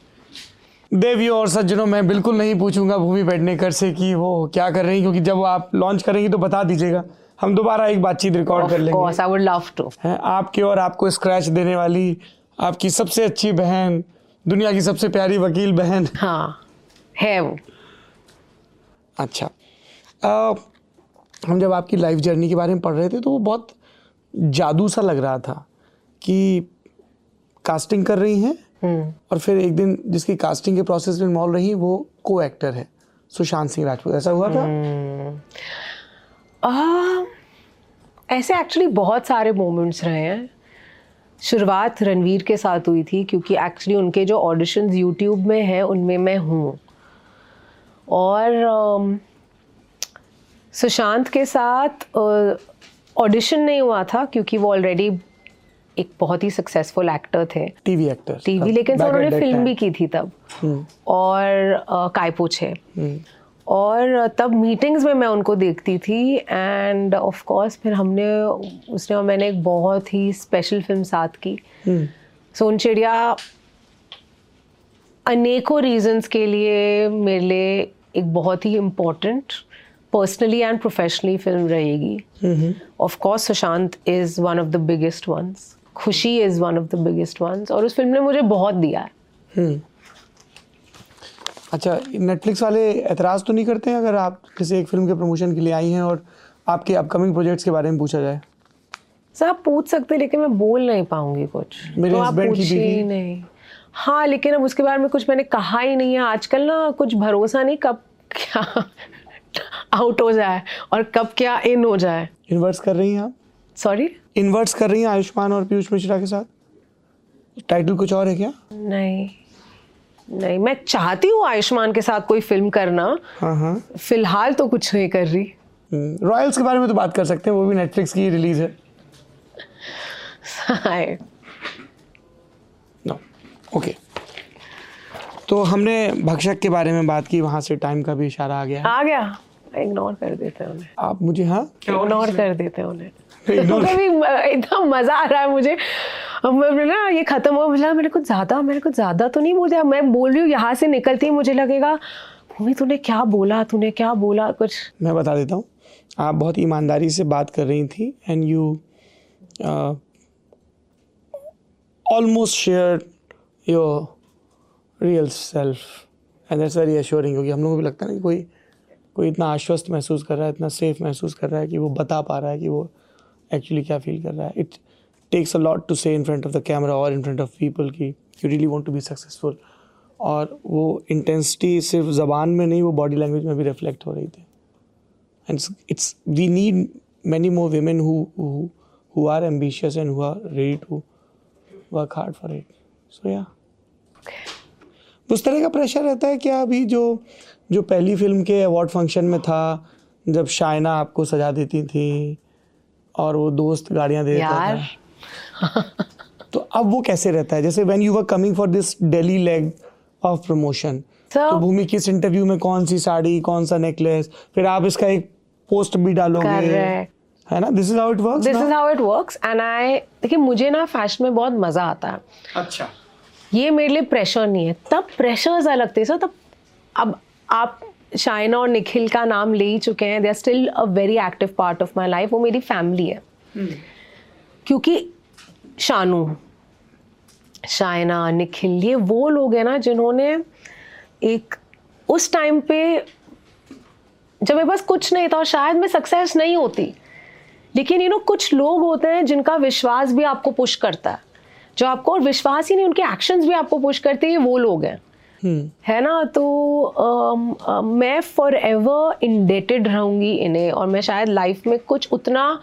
S3: देवियों और सज्जनों मैं बिल्कुल नहीं पूछूँगा भूमि बैठने पेडनेकर से कि वो क्या कर रही हैं क्योंकि जब आप लॉन्च करेंगी तो बता दीजिएगा। हम दोबारा एक बातचीत रिकॉर्ड कर लेंगे।
S4: आई वुड लव टू
S3: आपके और आपको स्क्रैच देने वाली आपकी सबसे अच्छी बहन दुनिया की सबसे प्यारी वकील बहन।
S4: हाँ है वो।
S3: अच्छा। अ, हम जब आपकी लाइफ जर्नी के बारे में पढ़ रहे थे तो वो बहुत जादू सा लग रहा था कि कास्टिंग कर रही हैं और फिर एक दिन जिसकी कास्टिंग के प्रोसेस में इन्वॉल्व रही वो को एक्टर है सुशांत सिंह राजपूत। ऐसा हुआ था?
S4: आ, ऐसे एक्चुअली बहुत सारे मोमेंट्स रहे हैं। शुरुआत रणवीर के साथ हुई थी क्योंकि एक्चुअली उनके जो ऑडिशंस यूट्यूब में हैं उनमें मैं हूँ। और सुशांत के साथ ऑडिशन नहीं हुआ था क्योंकि वो ऑलरेडी एक बहुत ही सक्सेसफुल एक्टर थे।
S3: टीवी एक्टर
S4: टीवी लेकिन सर उन्होंने फ़िल्म भी की थी तब। और अ, कायपुछ और तब मीटिंग्स में मैं उनको देखती थी एंड ऑफ़ कोर्स फिर हमने उसने और मैंने एक बहुत ही स्पेशल फ़िल्म साथ की। सोन चिड़िया अनेकों रीजंस के लिए मेरे लिए एक बहुत ही important personally and professionally film रहेगी। Of course Sushant is one of the biggest ones khushi is one of the biggest ones और उस फ़िल्म ने मुझे बहुत दिया है।
S3: अच्छा नेटफ्लिक्स वाले एतराज़ तो नहीं करते हैं अगर आप किसी एक फ़िल्म के प्रमोशन के लिए आई हैं और आपके अपकमिंग प्रोजेक्ट्स के बारे में पूछा जाए?
S4: सर आप पूछ सकते हैं, लेकिन मैं बोल नहीं पाऊँगी कुछ।
S3: मेरे
S4: तो आप पूछिए नहीं। हाँ लेकिन अब उसके बारे में कुछ मैंने कहा ही नहीं है। आजकल ना कुछ भरोसा नहीं कब क्या आउट हो जाए और कब क्या इन हो जाए।
S3: इन्वर्ट्स कर रही हैं आप?
S4: सॉरी
S3: इन्वर्ट्स कर रही हैं आयुष्मान और पीयूष मिश्रा के साथ? टाइटल कुछ और है क्या?
S4: नहीं। नहीं मैं चाहती हूँ आयुष्मान के साथ कोई फ़िल्म करना।
S3: हाँ हाँ।
S4: फ़िलहाल तो कुछ नहीं कर रही।
S3: रॉयल्स के बारे में तो बात कर सकते हैं वो भी नेटफ्लिक्स की रिलीज़ है।
S4: हाय।
S3: नो ओके तो हमने भक्षक के बारे में बात की वहाँ से टाइम का भी इशारा आ गया।
S4: आ गया। इग्नोर कर देते हैं उन्हें।
S3: आप मुझे हाँ?
S4: इग्नोर कर देते हैं उन्हें। इतना मज़ा आ रहा है मुझे। ना ये खत्म हो बोला मेरे को ज़्यादा मेरे को ज़्यादा तो नहीं बोल। मैं बोल रही हूँ यहाँ से निकलती ही मुझे लगेगा भूमि तूने क्या बोला तूने क्या बोला? कुछ
S3: मैं बता देता हूँ आप बहुत ईमानदारी से बात कर रही थी and you almost share your real self and that's very assuring क्योंकि हम लोगों को भी लगता है ना कि कोई कोई इतना आश्वस्त महसूस कर रहा है इतना सेफ़ महसूस कर रहा है कि वो बता पा रहा है कि वो एक्चुअली क्या फील कर रहा है? It takes a lot to say in front of the camera और इन फ्रंट ऑफ़ पीपल की you really want to be successful और वो इंटेंसिटी सिर्फ़ ज़बान में नहीं, वो बॉडी लैंग्वेज में भी रिफ्लेक्ट हो रही थी। And it's we need many more who who are ambitious and who are ready to work hard for it. So, yeah. उस तरह का प्रेशर रहता है क्या अभी जो जो पहली फ़िल्म के अवार्ड फ़ंक्शन में था, जब शायना आपको सजा देती थी और वो दोस्त गाड़ियाँ दे देता था। तो अब वो कैसे रहता है? जैसे when you were coming for this Delhi leg of
S4: promotion
S3: तो भूमि किस इंटरव्यू में कौन सी साड़ी कौन सा नेकलेस फिर आप इसका एक पोस्ट भी डालोगे
S4: Correct.
S3: है ना? This is how it works
S4: this is how it works and I देखिए मुझे ना फ़ैशन में बहुत मज़ा आता है।
S3: अच्छा।
S4: ये मेरे लिए प्रेशर नहीं है। तब प्रेशर्स अलग थे सर तब अब आप शाइना और निखिल का नाम ले ही चुके हैं. They are still a very active part of my life वो मेरी फैमिली है. क्योंकि शानू शाइना निखिल ये वो लोग हैं ना जिन्होंने एक उस टाइम पे जब मेरे पास कुछ नहीं था और शायद मैं सक्सेस नहीं होती लेकिन यू नो कुछ लोग होते हैं जिनका विश्वास भी आपको पुश करता है. जो आपको और विश्वास ही नहीं उनके एक्शंस भी आपको पुश करते हैं ये वो लोग हैं. है ना? तो मैं फॉर एवर इंडेटेड रहूँगी इन्हें और मैं शायद लाइफ में कुछ उतना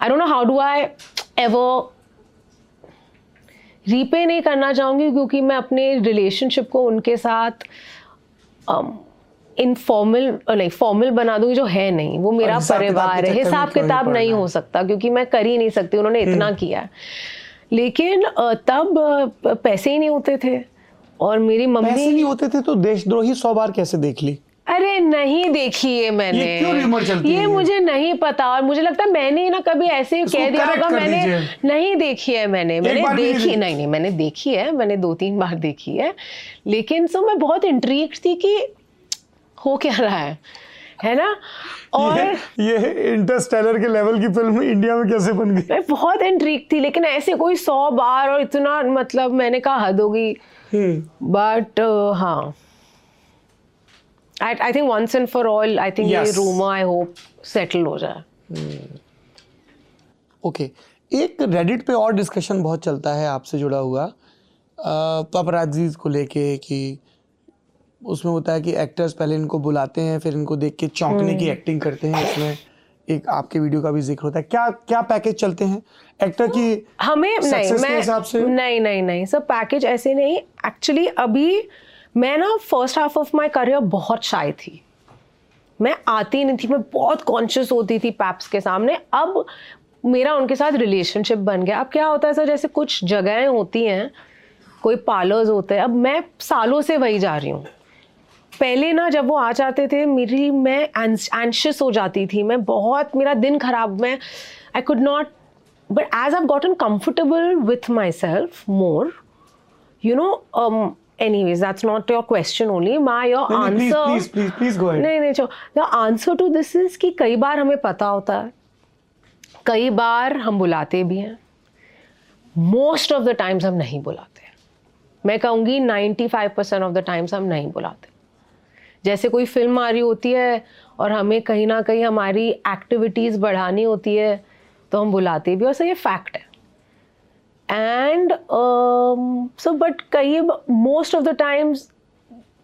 S4: I don't know how do I ever repay नहीं करना चाहूँगी क्योंकि मैं अपने रिलेशनशिप को उनके साथ इनफॉर्मल नहीं फॉर्मल बना दूँगी जो है नहीं। वो मेरा परिवार है। हिसाब किताब नहीं हो सकता क्योंकि मैं कर ही नहीं सकती उन्होंने इतना किया है। लेकिन तब पैसे ही नहीं होते थे। और मेरी मम्मी पैसे
S3: नहीं होते थे तो देशद्रोही सौ बार कैसे देख ली?
S4: अरे नहीं देखी है मैंने।
S3: ये क्यों चलती
S4: ये
S3: है?
S4: मुझे नहीं पता और मुझे लगता है मैंने ना कभी ऐसे कह दिया होगा मैंने नहीं देखी है मैंने मैंने देखी? नहीं नहीं मैंने देखी है मैंने दो तीन बार देखी है। लेकिन सो मैं बहुत इंट्रीग थी कि हो क्या रहा है है ना? और
S3: ये, ये इंटरस्टेलर के लेवल की फ़िल्म इंडिया में कैसे बन गई?
S4: मैं बहुत इंट्रीग थी लेकिन ऐसे कोई सौ बार और इतना मतलब मैंने कहा हद होगी बट हाँ। I I think once and for all I think ये. रूमर आई होप सेटल हो जाए।
S3: ओके एक रेडिट पे और डिस्कशन बहुत चलता है आपसे जुड़ा हुआ। पपराजीज को लेके कि उसमें होता है कि एक्टर्स पहले इनको बुलाते हैं फिर इनको देख के चौंकने की एक्टिंग करते हैं उसमें एक आपके वीडियो का भी ज़िक्र होता है। क्या क्या पैकेज चलते हैं? एक्टर की
S4: हमें नहीं मैं
S3: हिसाब से?
S4: नहीं नहीं नहीं सब पैकेज ऐसे नहीं। एक्चुअली अभी मैं ना first half of my career बहुत शाय थी। मैं आती नहीं थी मैं बहुत कॉन्शियस होती थी पैप्स के सामने। अब मेरा उनके साथ रिलेशनशिप बन गया। अब क्या होता है सर जैसे कुछ जगहें होती हैं कोई पार्लर्स होते हैं अब मैं सालों से वही जा रही हूँ। पहले ना जब वो आ जाते थे मेरी मैं एंशियस हो जाती थी। मैं बहुत मेरा दिन खराब मैं I could not but as I gotten comfortable with myself more you know anyways that's not your question only my your
S3: please
S4: answer
S3: please please please go ahead
S4: नहीं नहीं चलो the answer to this is कि कई बार हमें पता होता है। कई बार हम बुलाते भी हैं। मोस्ट ऑफ़ द टाइम्स हम नहीं बुलाते मैं कहूँगी 95 परसेंट ऑफ़ द टाइम्स हम नहीं बुलाते। जैसे कोई फ़िल्म आ रही होती है और हमें कहीं ना कहीं हमारी एक्टिविटीज़ बढ़ानी होती है तो हम बुलाते भी और सर ये फैक्ट है। एंड सो बट कई most of the times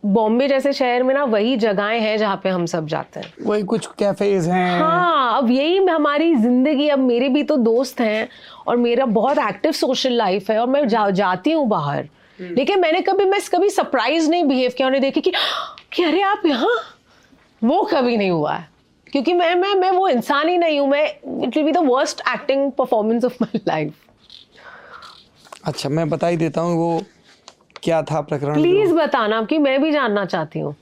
S4: Bombay जैसे शहर में ना वही जगहें हैं जहाँ पे हम सब जाते हैं।
S3: वही कुछ कैफेज हैं।
S4: हाँ अब यही हमारी ज़िंदगी अब मेरे भी तो दोस्त हैं और मेरा बहुत एक्टिव सोशल लाइफ है और मैं जा, जाती हूँ बाहर। लेकिन मैंने कभी मैं कभी सरप्राइज़ नहीं बिहेव किया उन्हें देखी कि कि अरे आप यहाँ? वो कभी नहीं हुआ है। क्योंकि मैं मैं मैं वो इंसान ही नहीं हूँ। मैं it will be the worst acting performance of my life
S3: अच्छा मैं बता ही देता हूँ वो क्या था प्रकरण
S4: प्लीज़ बताना कि मैं भी जानना चाहती हूँ।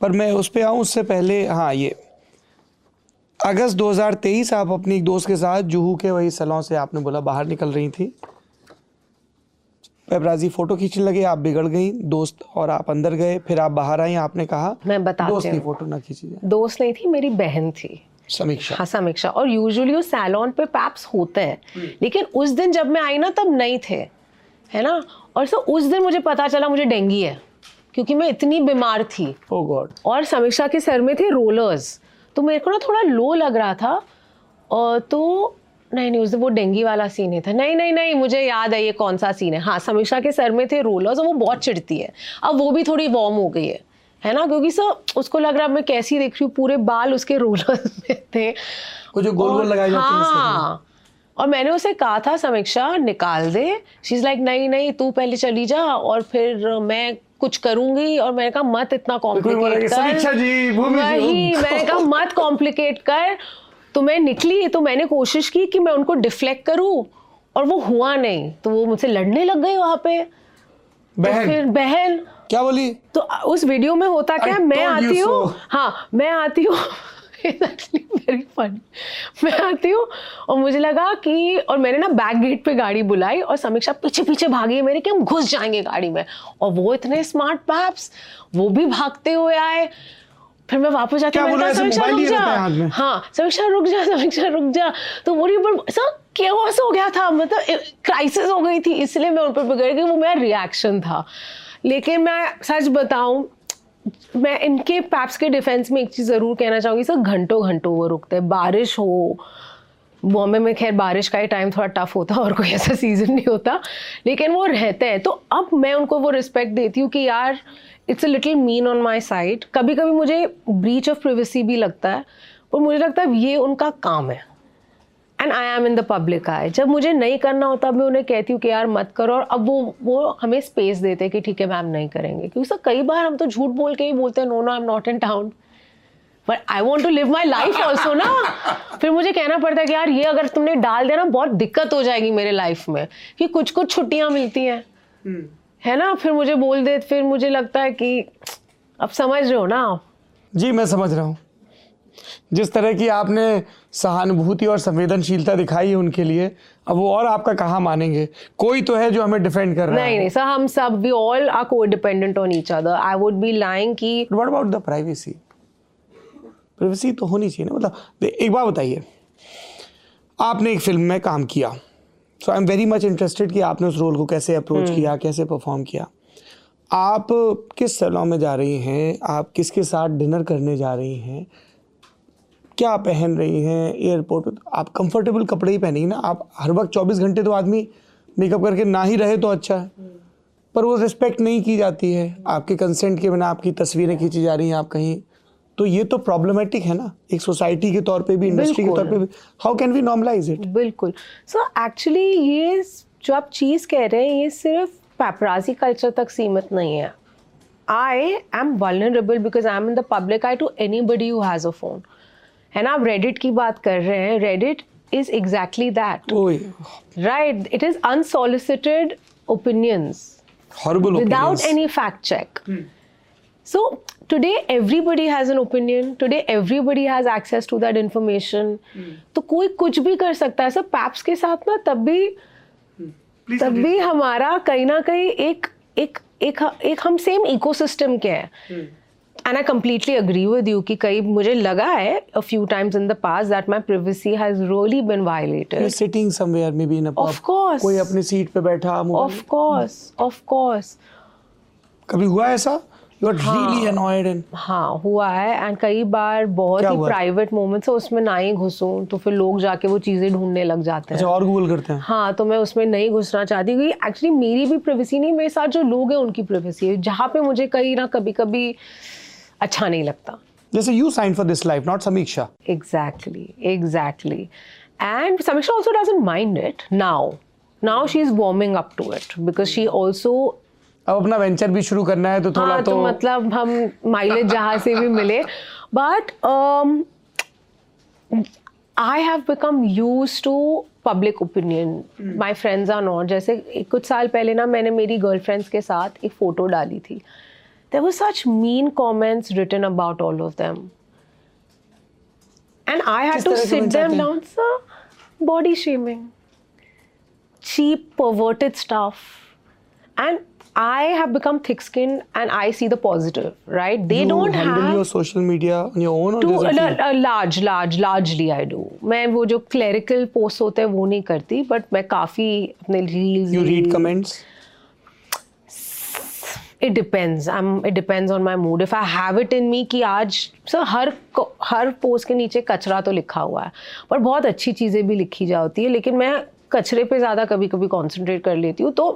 S3: पर मैं उस पर आऊँ उससे पहले हाँ ये। अगस्त 2023 आप अपनी एक दोस्त के साथ जुहू के वही सलों से आपने बोला बाहर निकल रही थी। पेपराजी फ़ोटो खींचने लगे आप बिगड़ गई। दोस्त और आप अंदर गए फिर आप बाहर आई आपने कहा
S4: मैं बताती
S3: दोस्त की फ़ोटो ना खींची जाए।
S4: दोस्त नहीं थी मेरी बहन थी।
S3: समीक्षा।
S4: हाँ समीक्षा। और यूजुअली उस सैलॉन पे पैप्स होते हैं। लेकिन उस दिन जब मैं आई ना तब नहीं थे। है ना? और सो उस दिन मुझे पता चला मुझे डेंगी है क्योंकि मैं इतनी बीमार थी।
S3: ओ गॉड
S4: और समीक्षा के सर में थे रोलर्स तो मेरे को ना थोड़ा लो लग रहा था। और तो नहीं नहीं उस दिन वो डेंगी वाला सीन ही था। नहीं नहीं नहीं मुझे याद है ये कौन सा सीन है। हाँ समीक्षा के सर में थे रोलर्स और वो बहुत चिढ़ती है। अब वो भी थोड़ी वार्म हो गई है। है ना? क्योंकि सर उसको लग रहा है मैं कैसी देख रही हूँ? पूरे बाल उसके रोलर्स में थे।
S3: जो गोल गोल लगाए हैं
S4: और मैंने उसे कहा था समीक्षा निकाल दे। शी इज़ लाइक नहीं नहीं तू पहले चली जा और फिर मैं कुछ करूँगी। और मैंने कहा मत इतना कॉम्प्लिकेट कर।
S3: जी,
S4: वही मैंने कहा मत कॉम्प्लिकेट कर। तो मैं निकली तो मैंने कोशिश की कि मैं उनको डिफ्लेक्ट करूँ और वो हुआ नहीं। तो वो मुझसे लड़ने लग गई वहाँ पे।
S3: बहन?
S4: तो फिर बहन?
S3: क्या बोली?
S4: तो उस वीडियो में होता क्या मैं आती हूँ
S3: so.
S4: हाँ मैं आती हूँ। वेरी फन मैं आती हूँ और मुझे लगा कि और मैंने ना बैक गेट पे गाड़ी बुलाई और समीक्षा पीछे पीछे भागी मेरे कि हम घुस जाएँगे गाड़ी में। और वो इतने स्मार्ट पैप्स वो भी भागते हुए आए। फिर मैं वापस जाती हूँ, समीक्षा रुक जा।
S3: है?
S4: हाँ समीक्षा रुक जा समीक्षा रुक जा। तो वो ऊपर सर केओस हो गया था मतलब क्राइसिस हो गई थी इसलिए मैं उन पर बिगड़ गई वो मेरा रिएक्शन था। लेकिन मैं सच बताऊँ मैं इनके पैप्स के डिफेंस में एक चीज़ ज़रूर कहना चाहूँगी सर घंटों घंटों वो रुकते हैं बारिश हो बॉम्बे में खैर बारिश का ही टाइम थोड़ा टफ होता, और कोई ऐसा सीज़न नहीं होता, लेकिन वो रहते हैं। तो अब मैं उनको वो रिस्पेक्ट देती हूँ कि यार it's a little mean on my side कभी कभी मुझे ब्रीच ऑफ़ प्रिवेसी भी लगता है और मुझे लगता है ये उनका काम है। And I am in the public I जब मुझे नहीं करना होता, मैं उन्हें कहती हूँ कि यार मत करो, और अब वो वो हमें स्पेस देते कि ठीक है मैम नहीं करेंगे। क्योंकि सर, कई बार हम तो झूठ बोल के ही बोलते हैं no no I am not in town but I want to live my life also ना फिर मुझे कहना पड़ता है कि यार ये अगर तुमने डाल दिया ना बहुत दिक्कत हो जाएगी मेरे लाइफ में कि कुछ कुछ छुट्टियाँ मिलती हैं। है ना? फिर मुझे बोल दे फिर मुझे लगता है कि अब समझ रहे हो ना? आप
S3: जी मैं समझ रहा हूँ। जिस तरह की आपने सहानुभूति और संवेदनशीलता दिखाई है उनके लिए अब वो और आपका कहाँ मानेंगे? कोई तो है जो हमें डिफेंड कर रहा
S4: नहीं
S3: है।
S4: नहीं सर हम सब वी ऑल आर को dependent on each other I would be lying कि
S3: what about the privacy privacy तो होनी चाहिए ना मतलब एक बार बताइए। आपने एक फ़िल्म में काम किया। So I am very much interested कि आपने उस रोल को कैसे अप्रोच किया कैसे परफॉर्म किया। आप किस सैलून में जा रही हैं? आप किसके साथ डिनर करने जा रही हैं? क्या पहन रही हैं? एयरपोर्ट पे आप कंफर्टेबल कपड़े ही पहनेंगी ना। आप हर वक्त चौबीस घंटे तो आदमी मेकअप करके ना ही रहे तो अच्छा है। पर वो रिस्पेक्ट नहीं की जाती है। आपके कंसेंट के बिना आपकी तस्वीरें खींची जा रही हैं आप कहीं तो ये तो प्रॉब्लमेटिक है ना? एक सोसाइटी के तौर पे भी इंडस्ट्री के तौर पे भी। How can we normalise it
S4: बिल्कुल। सो एक्चुअली ये जो आप चीज़ कह रहे हैं ये सिर्फ़ पैपराजी कल्चर तक सीमित नहीं है। I am vulnerable because I am in the public I to anybody who has a phone है ना? आप रेडिट की बात कर रहे हैं। Reddit is
S3: exactly
S4: that right it is unsolicited
S3: opinions
S4: without any fact check check. Today everybody has an opinion. Today everybody has access to that information. तो कोई कुछ भी कर सकता है सर पैप्स के साथ ना तब भी तब भी हमारा कहीं ना कहीं एक एक एक एक हम सेम इकोसिस्टम के हैं। And I completely agree with you कि कई मुझे लगा है a few times in the past that my privacy has really been
S3: violated sitting somewhere maybe in a
S4: Of course.
S3: कोई अपनी सीट पे बैठा
S4: ऑफ़ कोर्स ऑफ़ कोर्स
S3: कभी हुआ ऐसा? You are really annoyed and
S4: हाँ हुआ है एंड कई बार बहुत ही प्राइवेट मोमेंट्स है उसमें ना ही घुसूं तो फिर लोग जाके वो चीज़ें ढूँढने लग जाते
S3: अच्छा
S4: हैं
S3: और गूगल करते हैं?
S4: हाँ तो मैं उसमें नहीं घुसना चाहती क्योंकि एक्चुअली मेरी भी प्रिवेसी नहीं मेरे साथ जो लोग हैं उनकी प्रिवेसी है। जहाँ पे मुझे कहीं ना कभी कभी अच्छा नहीं लगता।
S3: जैसे you sign for this life not Samiksha.
S4: Exactly, exactly. And Samisha also doesn't mind it now. Now she's warming up to it because she also
S3: अब अपना वेंचर भी शुरू करना है तो थोड़ा
S4: हाँ
S3: तो,
S4: तो मतलब हम माइलेज जहाँ से भी मिले। But I have become use to public opinion my friends are not जैसे कुछ साल पहले ना मैंने मेरी गर्लफ्रेंड्स के साथ एक फ़ोटो डाली थी। There were such mean comments written about
S3: all
S4: of
S3: them and
S4: I
S3: had to
S4: sit
S3: them
S4: down sir body shaming cheap perverted stuff. And I have become thick skinned and I see the positive, right? They
S3: you
S4: don't
S3: handle
S4: have
S3: your social media on your own or
S4: to
S3: a team?
S4: la- large large largely I do. मैं वो जो clerical post होते हैं वो नहीं करती but मैं काफ़ी अपने reels
S3: you read comments
S4: it depends i'm it depends on my mood if i have it in me कि आज सर हर हर पोस्ट के नीचे कचरा तो लिखा हुआ है पर बहुत अच्छी चीज़ें भी लिखी जाती है लेकिन मैं कचरे पे ज़्यादा कभी कभी कंसंट्रेट कर लेती हूँ तो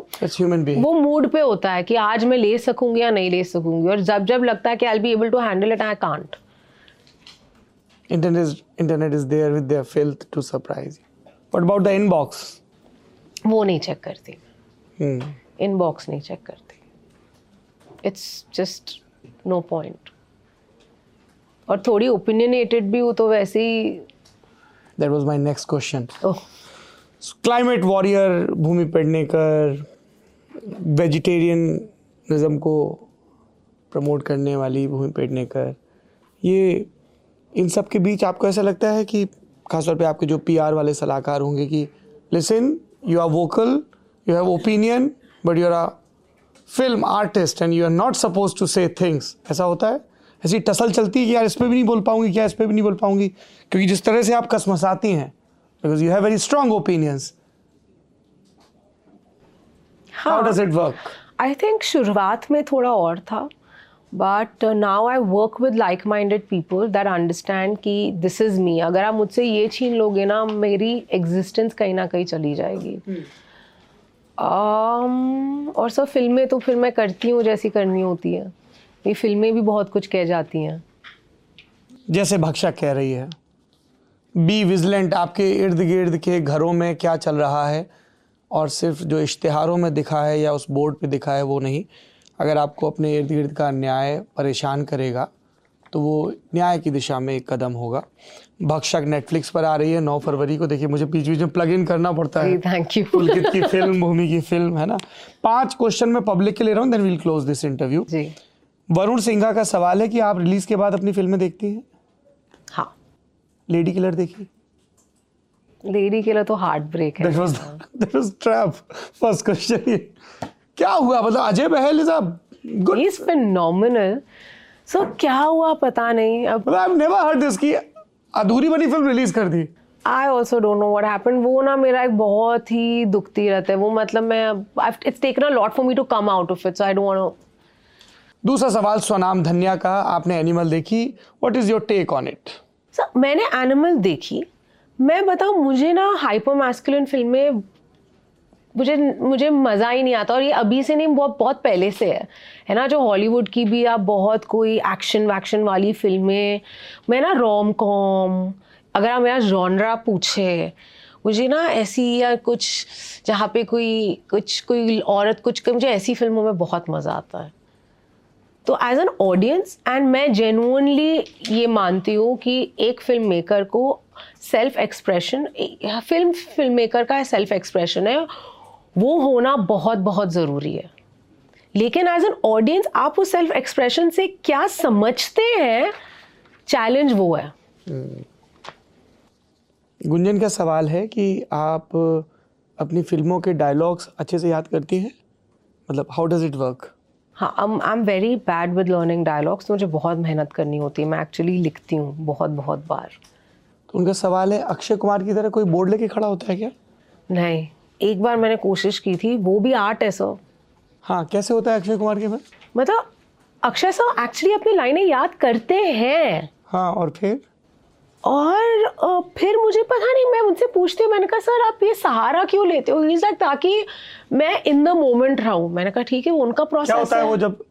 S4: वो मूड पे होता है कि आज मैं ले सकूँगी या नहीं ले सकूँगी और जब जब लगता है कि I be able to handle it I can't
S3: internet is internet is there with their filth to surprise you. What about the inbox?
S4: वो नहीं चेक करती।
S3: Hmm.
S4: इनबॉक्स नहीं चेक करती। इट्स जस्ट नो पॉइंट और थोड़ी opinionated भी हो तो वैसे ही
S3: that was my next question.
S4: Oh.
S3: Climate warrior, Bhumi Pednekar vegetarianism को प्रमोट करने वाली भूमि पेडनेकर ये इन सब के बीच आपको ऐसा लगता है कि खासतौर पे आपके जो पीआर वाले सलाहकार होंगे कि listen you are vocal you have opinion but you are film artist and you are not suppose to say things ऐसा होता है? ऐसी टसल चलती है कि यार इस पर भी नहीं बोल पाऊँगी, क्या इस पर भी नहीं बोल पाऊँगी? क्योंकि जिस तरह से आप कसमसाती हैं because you have very strong opinions how does it work
S4: I think शुरुआत में थोड़ा और था but now I work with like minded people that understand कि दिस इज़ मी अगर आप मुझसे ये छीन लोगे ना मेरी एग्जिस्टेंस कहीं ना कहीं चली जाएगी। Um, और सब फ़िल्में तो फिर मैं करती हूँ जैसी करनी होती है। ये फ़िल्में भी बहुत कुछ कह जाती हैं।
S3: जैसे भक्षा कह रही है। बी विजिलेंट आपके इर्द गिर्द के घरों में क्या चल रहा है? और सिर्फ़ जो इश्तिहारों में दिखा है या उस बोर्ड पे दिखा है वो नहीं। अगर आपको अपने इर्द गिर्द का न्याय परेशान करेगा तो वो न्याय की दिशा में एक कदम होगा। भक्षक नेटफ्लिक्स पर आ रही है 9 फरवरी को। देखिए मुझे बीच बीच में प्लग इन करना पड़ता है।
S4: थैंक यू
S3: पुलकित की फ़िल्म भूमि की फ़िल्म है ना? पाँच क्वेश्चन मैं पब्लिक के ले रहा हूँ then will close this interview
S4: ji.
S3: Varun Singha का सवाल है कि आप रिलीज़ के बाद अपनी फ़िल्में देखती हाँ? लेडी किलर देखी?
S4: लेडी किलर तो हार्ट ब्रेक है
S3: that was trap first question क्या हुआ? मतलब Ajay Bahl is a good
S4: is phenomenal so क्या हुआ पता नहीं। अब
S3: I have never heard this की अधूरी बनी फ़िल्म रिलीज़ कर दी।
S4: I also don't know what happened वो ना मेरा एक बहुत ही दुखती रहता है। वो मतलब मैं it's taken a lot for me to come out of it so I don't want
S3: दूसरा सवाल स्वनाम धन्या का आपने एनिमल देखी? What is your take on it
S4: sir मैंने एनिमल देखी। मैं बताऊँ, मुझे ना हाइपर मैस्कुलिन फ़िल्में मुझे मुझे मज़ा ही नहीं आता और ये अभी से नहीं बहुत बहुत पहले से है। है ना, जो हॉलीवुड की भी आप बहुत कोई एक्शन वैक्शन वाली फ़िल्में मैं ना रोम कॉम अगर आप मेरा जॉनरा पूछे, मुझे ना ऐसी या कुछ, जहाँ पे कोई, कुछ, कोई औरत, कुछ, मुझे ऐसी फ़िल्मों में बहुत मज़ा आता है। तो एज एन ऑडियंस एंड मैं जेनुअनली ये मानती हूँ कि एक फ़िल्म मेकर को self expression film film maker का सेल्फ एक्सप्रेशन है, वो होना बहुत बहुत ज़रूरी है। लेकिन एज एन ऑडियंस आप उस सेल्फ एक्सप्रेशन से क्या समझते हैं? चैलेंज वो है।
S3: गुंजन का सवाल है कि आप अपनी फ़िल्मों के डायलॉग्स अच्छे से याद करती हैं? मतलब हाउ डज इट वर्क
S4: हाँ I am very bad with learning dialogues मुझे बहुत मेहनत करनी होती है। मैं एक्चुअली लिखती हूँ बहुत बहुत बार।
S3: तो उनका सवाल है अक्षय कुमार की तरह कोई बोर्ड लेके खड़ा होता है क्या?
S4: नहीं। एक बार मैंने कोशिश की थी वो भी आर्ट है सर।
S3: हाँ कैसे होता है अक्षय कुमार के में?
S4: मतलब अक्षय सर एक्चुअली अपनी लाइनें याद करते हैं।
S3: हाँ और फिर?
S4: और फिर मुझे पता नहीं मैं उनसे पूछती हूँ मैंने कहा सर आप ये सहारा क्यों लेते हो? इज़ लाइक ताकि मैं इन द मोमेंट रहूँ. मैंने कहा ठीक है वो उनका प्रोसेस क्या
S3: होता है
S4: है।
S3: वो जब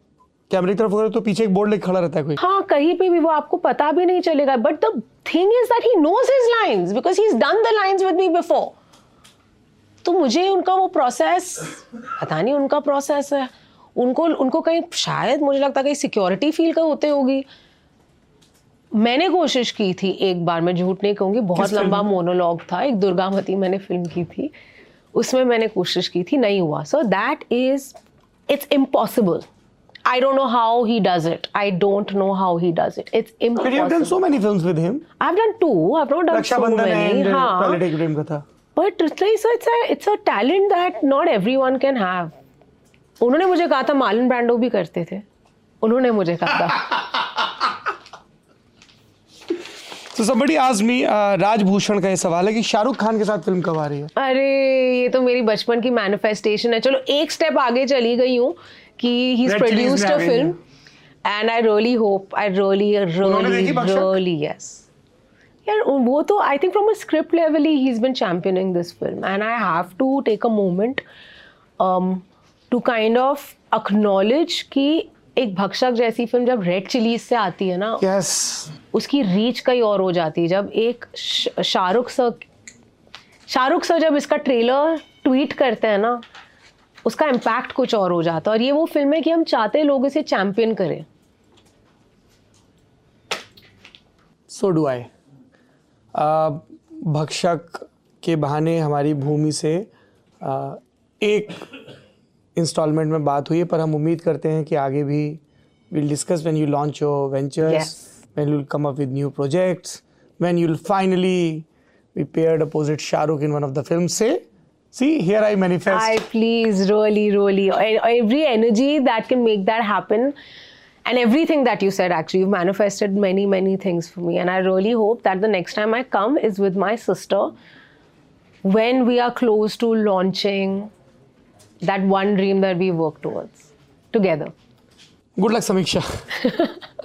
S3: कैमरे की तरफ़ है तो पीछे एक बोर्ड लेके खड़ा रहता है कोई?
S4: हाँ कहीं पे भी वो आपको पता भी नहीं चलेगा। But the thing is that he knows his lines because he is done the lines with me before तो मुझे उनका वो प्रोसेस पता नहीं उनका प्रोसेस है। उनको उनको कहीं शायद मुझे लगता है कहीं सिक्योरिटी फील का होते होगी। मैंने कोशिश की थी एक बार मैं झूठ नहीं कहूँगी बहुत लंबा मोनोलॉग था एक दुर्गावती मैंने फ़िल्म की थी उसमें मैंने कोशिश की थी नहीं हुआ so that is it's impossible I don't know how he does it. I don't know how he does it. It's impossible.
S3: But you have done so many films with him.
S4: I've done two. I've not done Raksha so
S3: Rakshabandhan
S4: many.
S3: and
S4: हाँ.
S3: का था
S4: But so it's a it's a talent that not everyone can have. उन्होंने मुझे कहा था मालन Brando भी करते थे उन्होंने मुझे कहा था
S3: तो somebody asked me uh, Rajbhushan का ये सवाल है कि शाहरुख खान के साथ फ़िल्म कब आ रही है?
S4: अरे ये तो मेरी बचपन की मैनिफेस्टेशन है। चलो एक स्टेप आगे चली गई हूँ कि ही। Produced a film and I really
S3: hope
S4: I
S3: really really
S4: really yes यार वो तो I think from a script level he he is been championing this film and I have to take a moment to kind of acknowledge कि एक भक्षक जैसी film जब red chillies से आती है ना
S3: यस
S4: उसकी रीच कहीं और हो जाती है। जब एक शाहरुख सर शाहरुख सर जब इसका ट्रेलर ट्वीट करते हैं ना उसका इम्पैक्ट कुछ और हो जाता है। और ये वो फ़िल्म है कि हम चाहते लोग इसे चैंपियन करें।
S3: सो डू आई भक्षक के बहाने हमारी भूमि से uh, एक इंस्टॉलमेंट में बात हुई है पर हम उम्मीद करते हैं कि आगे भी will discuss when you launch your
S4: ventures
S3: when you'll come up with new projects, when you'll finally be paired opposite Shahrukh in one of the films, say, See, here I manifest.
S4: I please, really, really. Every energy that can make that happen. And everything that you said, actually, you've manifested many, many things for me. And I really hope that the next time I come is with my sister when we are close to launching that one dream that we work towards together.
S3: Good luck, Samiksha.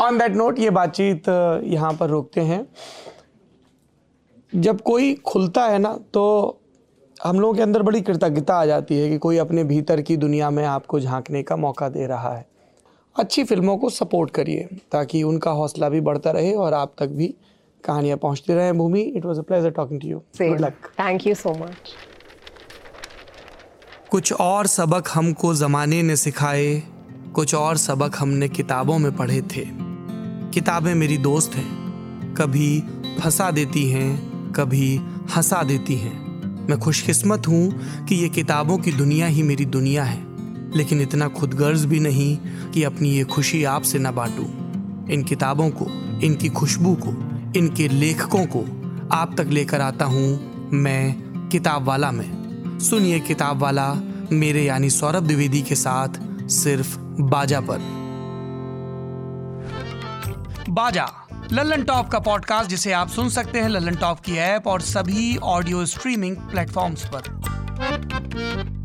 S3: On that note ये बातचीत यहाँ पर रोकते हैं। जब कोई खुलता है ना तो हम लोगों के अंदर बड़ी कृतज्ञता आ जाती है कि कोई अपने भीतर की दुनिया में आपको झांकने का मौका दे रहा है। अच्छी फ़िल्मों को सपोर्ट करिए ताकि उनका हौसला भी बढ़ता रहे और आप तक भी कहानियाँ पहुँचती रहें। Bhumi it was a pleasure talking to you good luck
S4: thank you so much.
S3: कुछ और सबक हमको ज़माने ने सिखाए कुछ और सबक हमने किताबों में पढ़े थे। किताबें मेरी दोस्त हैं। कभी फंसा देती हैं, कभी हंसा देती हैं। मैं खुशकिस्मत हूँ कि ये किताबों की दुनिया ही मेरी दुनिया है। लेकिन इतना खुदगर्ज भी नहीं कि अपनी ये खुशी आपसे ना बांटूं। इन किताबों को, इनकी खुशबू को, इनके लेखकों को आप तक लेकर आता हूँ मैं किताब वाला में। सुनिए किताब वाला मेरे यानी सौरभ द्विवेदी के साथ सिर्फ़ बाजा पर। बाजा, लल्लन टॉप का पॉडकास्ट जिसे आप सुन सकते हैं, लल्लन टॉप की ऐप और सभी ऑडियो स्ट्रीमिंग प्लेटफॉर्म्स पर।